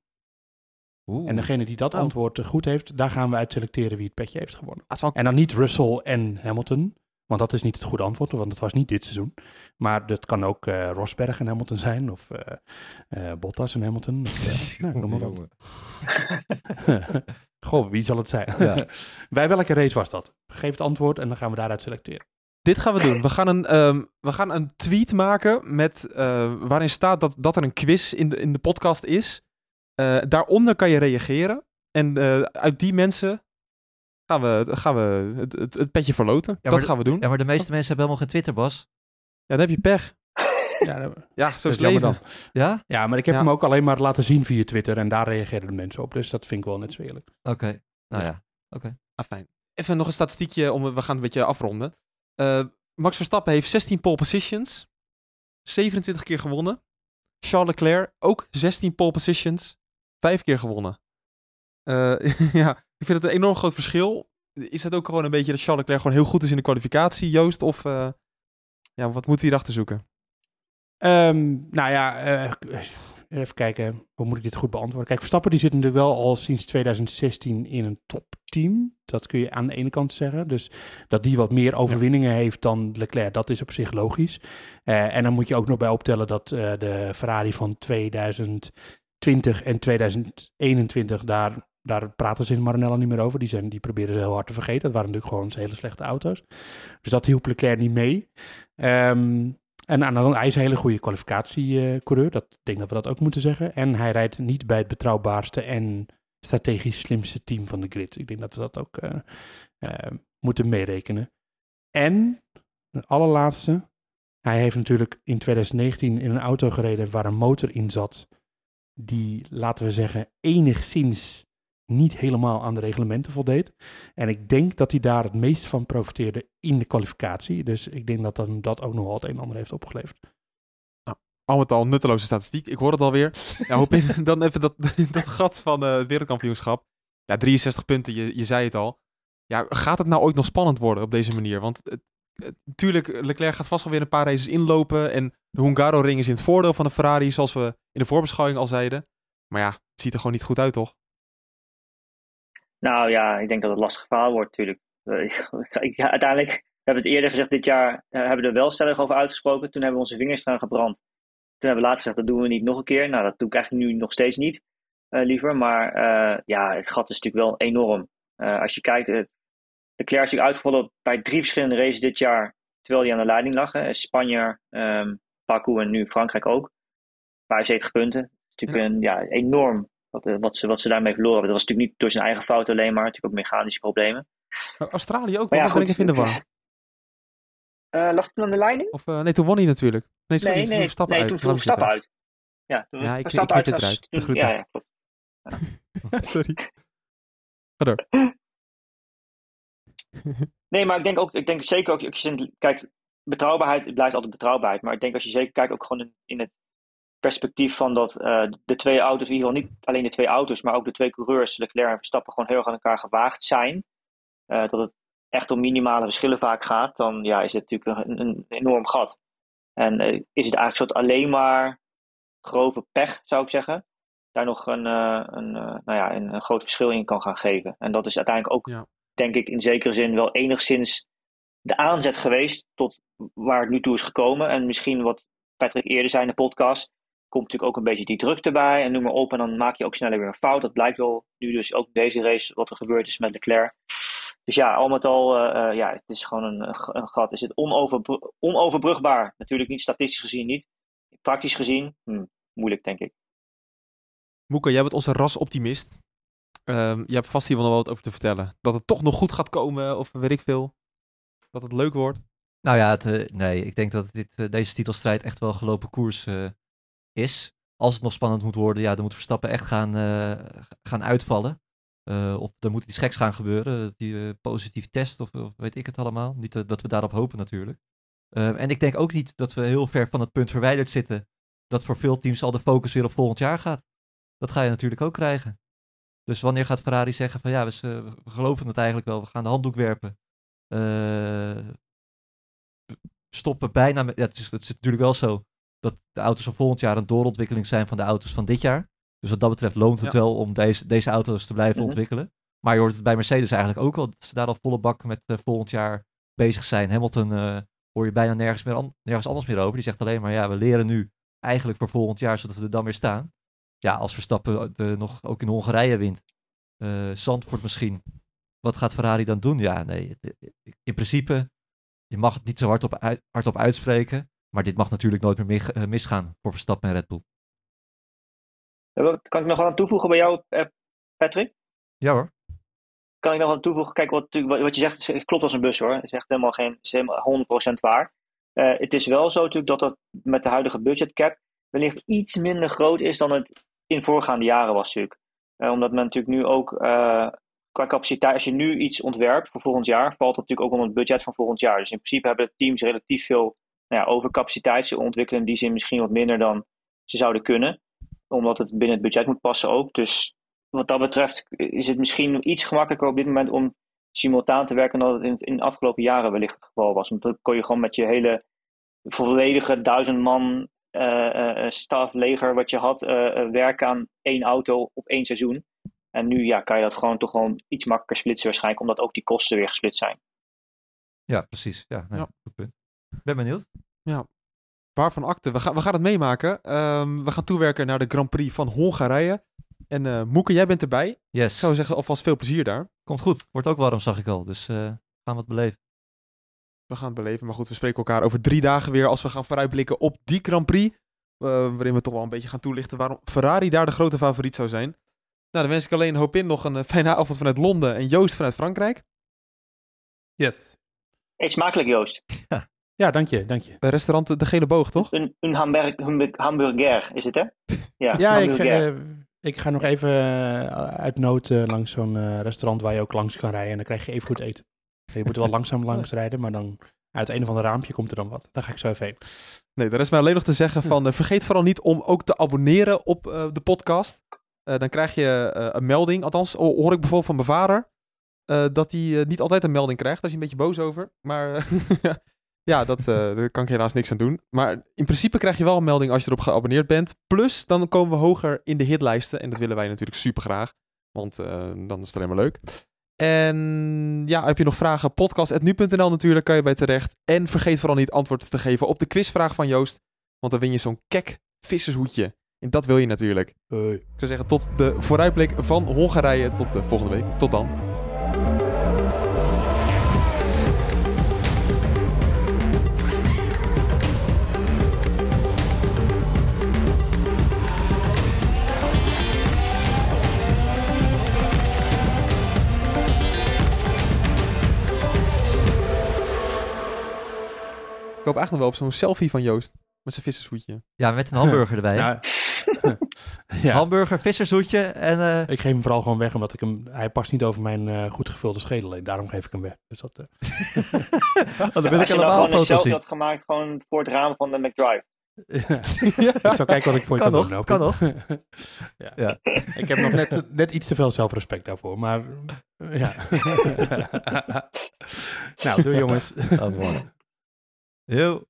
Oeh. En degene die dat Oh. antwoord goed heeft, daar gaan we uit selecteren wie het petje heeft gewonnen. Ah, zal En dan niet Russell en Hamilton, want dat is niet het goede antwoord, want het was niet dit seizoen. Maar dat kan ook eh, Rosberg en Hamilton zijn, of eh, Bottas en Hamilton. Of, nou, noem maar wat. Goh, wie zal het zijn? Ja. Bij welke race was dat? Geef het antwoord en dan gaan we daaruit selecteren. Dit gaan we doen. We gaan een, ehm, we gaan een tweet maken met, waarin staat dat, dat er een quiz in de, in de podcast is. Daaronder kan je reageren. En uit die mensen gaan we, gaan we het, het, het petje verloten. dat de- gaan we doen. Ja, maar de meeste mensen hebben helemaal geen Twitter, Bas. Ja, dan heb je pech. Ja, dat, Ja, zo is is het jammer leven. dan. Ja? Ja, maar ik heb Ja. hem ook alleen maar laten zien via Twitter en daar reageerden de mensen op. Dus dat vind ik wel net zo eerlijk. Oké. Nou ja. Ah, fijn. Even nog een statistiekje, om, we gaan een beetje afronden. Eh, Max Verstappen heeft 16 pole positions. 27 keer gewonnen. Charles Leclerc ook 16 pole positions. 5 keer gewonnen. Eh, ja, ik vind het een enorm groot verschil. Is het ook gewoon een beetje dat Charles Leclerc gewoon heel goed is in de kwalificatie, Joost? Of eh, ja, wat moeten we hierachter zoeken? Ehm, nou ja, eh, even kijken. Hoe moet ik dit goed beantwoorden? Kijk, Verstappen die zit natuurlijk wel al sinds 2016 in een topteam. Dat kun je aan de ene kant zeggen. Dus dat die wat meer overwinningen heeft dan Leclerc, dat is op zich logisch. Eh, en dan moet je ook nog bij optellen dat de Ferrari van 2020 en 2021, daar, daar praten ze in Maranello niet meer over. Die, zijn, die proberen ze heel hard te vergeten. Dat waren natuurlijk gewoon hele slechte auto's. Dus dat hielp Leclerc niet mee. Ehm, en aan hij is een hele goede kwalificatiecoureur. Dat ik denk dat we dat ook moeten zeggen. En hij rijdt niet bij het betrouwbaarste en strategisch slimste team van de grid. Ik denk dat we dat ook eh, eh, moeten meerekenen. En, de allerlaatste. Hij heeft natuurlijk in 2019 in een auto gereden waar een motor in zat. Die, laten we zeggen, enigszins niet helemaal aan de reglementen voldeed. En ik denk dat hij daar het meest van profiteerde in de kwalificatie. Dus ik denk dat hem dat ook nog wel het een en ander heeft opgeleverd. Al met al nutteloze statistiek. Ik hoor het alweer. Ja, hoe pin- dan even dat, dat gat van eh, het wereldkampioenschap. Ja, 63 punten, je, je zei het al. Ja, gaat het nou ooit nog spannend worden op deze manier? Want het- tuurlijk, Leclerc gaat vast wel weer een paar races inlopen. En de Hungaro-ring is in het voordeel van de Ferrari, zoals we in de voorbeschouwing al zeiden. Maar ja, het ziet er gewoon niet goed uit, toch? Nou ja, ik denk dat het lastig verhaal wordt natuurlijk. Eh, ja, uiteindelijk, we hebben het eerder gezegd, dit jaar eh, hebben we er wel stellig over uitgesproken. Toen hebben we onze vingers eraan gebrand. Toen hebben we later gezegd, dat doen we niet nog een keer. Nou, dat doe ik eigenlijk nu nog steeds niet, eh, liever. Maar ja, het gat is natuurlijk wel enorm. Als je kijkt, uh, Leclerc is natuurlijk uitgevallen bij drie verschillende races dit jaar, terwijl hij aan de leiding lag. Hè. Spanje, ehm Baku en nu Frankrijk ook. 75 punten. Dat is natuurlijk een, ja, enorm wat, eh, wat, ze, wat ze daarmee verloren hebben. Dat was natuurlijk niet door zijn eigen fout alleen maar, natuurlijk ook mechanische problemen. Oh, Australië ook, Maar ja, ik goed. even in de war. Eh lag toen aan de leiding? Of, eh, nee, toen won hij natuurlijk. Nee, sorry, nee, toen nee, Verstappen nee uit. toen. Stappen uit. Ja, toen Ja, ik- Verstappen ik uit. was- eruit. Toen- ja, ja, klopt. sorry. Ga door. Nee, maar ik denk ook, ik denk zeker ook, als je zegt, kijk, betrouwbaarheid het blijft altijd betrouwbaarheid. Maar ik denk als je zeker kijkt ook gewoon in, in het perspectief van dat eh, de twee auto's, in ieder geval niet alleen de twee auto's, maar ook de twee coureurs, Leclerc en Verstappen, gewoon heel erg aan elkaar gewaagd zijn. Eh, dat het echt om minimale verschillen vaak gaat, dan ja, is het natuurlijk een, een enorm gat. En eh, is het eigenlijk soort alleen maar grove pech, zou ik zeggen, daar nog een, een, nou ja, een, een groot verschil in kan gaan geven. En dat is uiteindelijk ook, Ja. denk ik, in zekere zin wel enigszins de aanzet geweest tot waar het nu toe is gekomen. En misschien wat Patrick eerder zei in de podcast, komt natuurlijk ook een beetje die druk erbij en noem maar op. En dan maak je ook sneller weer een fout. Dat blijkt wel nu dus ook deze race wat er gebeurd is met Leclerc. Dus ja, al met al, eh, eh, ja, het is gewoon een, een gat. Is het onoverbru- onoverbrugbaar? Natuurlijk niet, statistisch gezien niet. Praktisch gezien, hm, moeilijk denk ik. Moeke, jij bent onze rasoptimist. Ehm je hebt vast hier wel wat over te vertellen. Dat het toch nog goed gaat komen, of weet ik veel. Dat het leuk wordt. Nou ja, het, eh, nee, ik denk dat dit, deze titelstrijd echt wel gelopen koers eh, is. Als het nog spannend moet worden, ja, dan moet Verstappen echt gaan, eh, gaan uitvallen. Eh, of er moet iets geks gaan gebeuren, die eh, positief test of, of weet ik het allemaal. Niet dat we daarop hopen natuurlijk. En ik denk ook niet dat we heel ver van het punt verwijderd zitten dat voor veel teams al de focus weer op volgend jaar gaat. Dat ga je natuurlijk ook krijgen. Dus wanneer gaat Ferrari zeggen van ja, we, geloven het eigenlijk wel, we gaan de handdoek werpen. Stoppen bijna met... Ja, het, is, zit natuurlijk wel zo dat de auto's van volgend jaar een doorontwikkeling zijn van de auto's van dit jaar. Dus wat dat betreft loont het Ja. wel om deze, deze auto's te blijven Mhm. ontwikkelen. Maar je hoort het bij Mercedes eigenlijk ook al, dat ze daar al volle bak met eh, volgend jaar bezig zijn. Hamilton eh, hoor je bijna nergens, meer an- nergens anders meer over. Die zegt alleen maar, ja, we leren nu eigenlijk voor volgend jaar, zodat we er dan weer staan. Ja, als Verstappen de, nog ook in Hongarije wint, eh Zandvoort misschien, wat gaat Ferrari dan doen? Ja, nee, in principe, je mag het niet zo hard op, uit, hardop uitspreken, maar dit mag natuurlijk nooit meer eh, misgaan voor Verstappen en Red Bull. Kan ik nog aan toevoegen bij jou, eh, Patrick? Ja hoor. Kan ik nog wat toevoegen? Kijk, wat, wat, je zegt, klopt als een bus hoor. Het is echt helemaal, geen, is helemaal 100% waar. Eh, het is wel zo natuurlijk dat dat met de huidige budgetcap wellicht iets minder groot is dan het in voorgaande jaren was natuurlijk. Omdat men natuurlijk nu ook qua capaciteit, als je nu iets ontwerpt voor volgend jaar, valt dat natuurlijk ook onder het budget van volgend jaar. Dus in principe hebben de teams relatief veel nou ja, overcapaciteit. Ze ontwikkelen in die zin misschien wat minder dan ze zouden kunnen. Omdat het binnen het budget moet passen ook. Dus wat dat betreft is het misschien iets gemakkelijker op dit moment om simultaan te werken dan het in, in de afgelopen jaren wellicht het geval was. Want dan kon je gewoon met je hele volledige duizend man eh, eh, staf, leger wat je had, werken aan één auto op één seizoen. En nu ja, kan je dat gewoon toch gewoon iets makkelijker splitsen waarschijnlijk, omdat ook die kosten weer gesplit zijn. Ja, precies. Ja, nee, Ja. goed punt. Ben benieuwd. Waarvan akte? We, gaan we gaan het meemaken. Ehm, we gaan toewerken naar de Grand Prix van Hongarije. En eh Moeke, jij bent erbij. Ik Yes, zou zeggen, alvast veel plezier daar. komt goed. Wordt ook warm, zag ik al. Dus eh, gaan we het beleven. We gaan het beleven. Maar goed, we spreken elkaar over drie dagen weer als we gaan vooruitblikken op die Grand Prix. eh, waarin we toch wel een beetje gaan toelichten waarom Ferrari daar de grote favoriet zou zijn. Nou, dan wens ik alleen hoop in nog een fijne avond vanuit Londen en Joost vanuit Frankrijk. Yes. Eet smakelijk Joost. Ja, dank je, dank je. Bij restaurant De Gele Boog, toch? Een, een hamburg, hamburg- hamburger is het hè? Ja, Ja, ik, hamburger. eh, ik ga nog even eh, uit nood eh, langs zo'n eh, restaurant waar je ook langs kan rijden. En dan krijg je even goed eten. Je moet er wel langzaam langs rijden, maar dan uit een of ander raampje komt er dan wat. Daar ga ik zo even heen. Nee, daar is mij alleen nog te zeggen van vergeet vooral niet om ook te abonneren op eh, de podcast. Eh, dan krijg je eh, een melding. Althans, ho- hoor ik bijvoorbeeld van mijn vader eh, dat hij niet altijd een melding krijgt. Daar is hij een beetje boos over. Maar eh, ja, dat, eh, daar kan ik helaas niks aan doen. Maar in principe krijg je wel een melding als je erop geabonneerd bent. Plus, dan komen we hoger in de hitlijsten. En dat willen wij natuurlijk super graag. Want eh, dan is het alleen maar leuk. En ja, heb je nog vragen? Podcast.nu.nl natuurlijk kan je bij terecht. En vergeet vooral niet antwoord te geven op de quizvraag van Joost. Want dan win je zo'n kek vissershoedje. En dat wil je natuurlijk. Ik zou zeggen tot de vooruitblik van Hongarije. Tot de volgende week. Tot dan. Hoop eigenlijk nog wel op zo'n selfie van Joost. Met zijn vissershoedje. Ja, met een hamburger erbij. Ja. ja. Hamburger, vissershoedje en... eh, Ik geef hem vooral gewoon weg, omdat ik hem, hij past niet over mijn eh, goed gevulde schedel. heen. Daarom geef ik hem weg. Dus dat, eh, oh, dan wil Ja, ik als je helemaal gewoon een foto's selfie zien. had gemaakt, gewoon voor het raam van de McDrive. ik zal kijken wat ik voor je Kan kan, nog, doen. kan ik. ja. Ja. Ik heb nog net, net iets te veel zelfrespect daarvoor, maar ja. nou, doei jongens. Oh, mooi. Yo.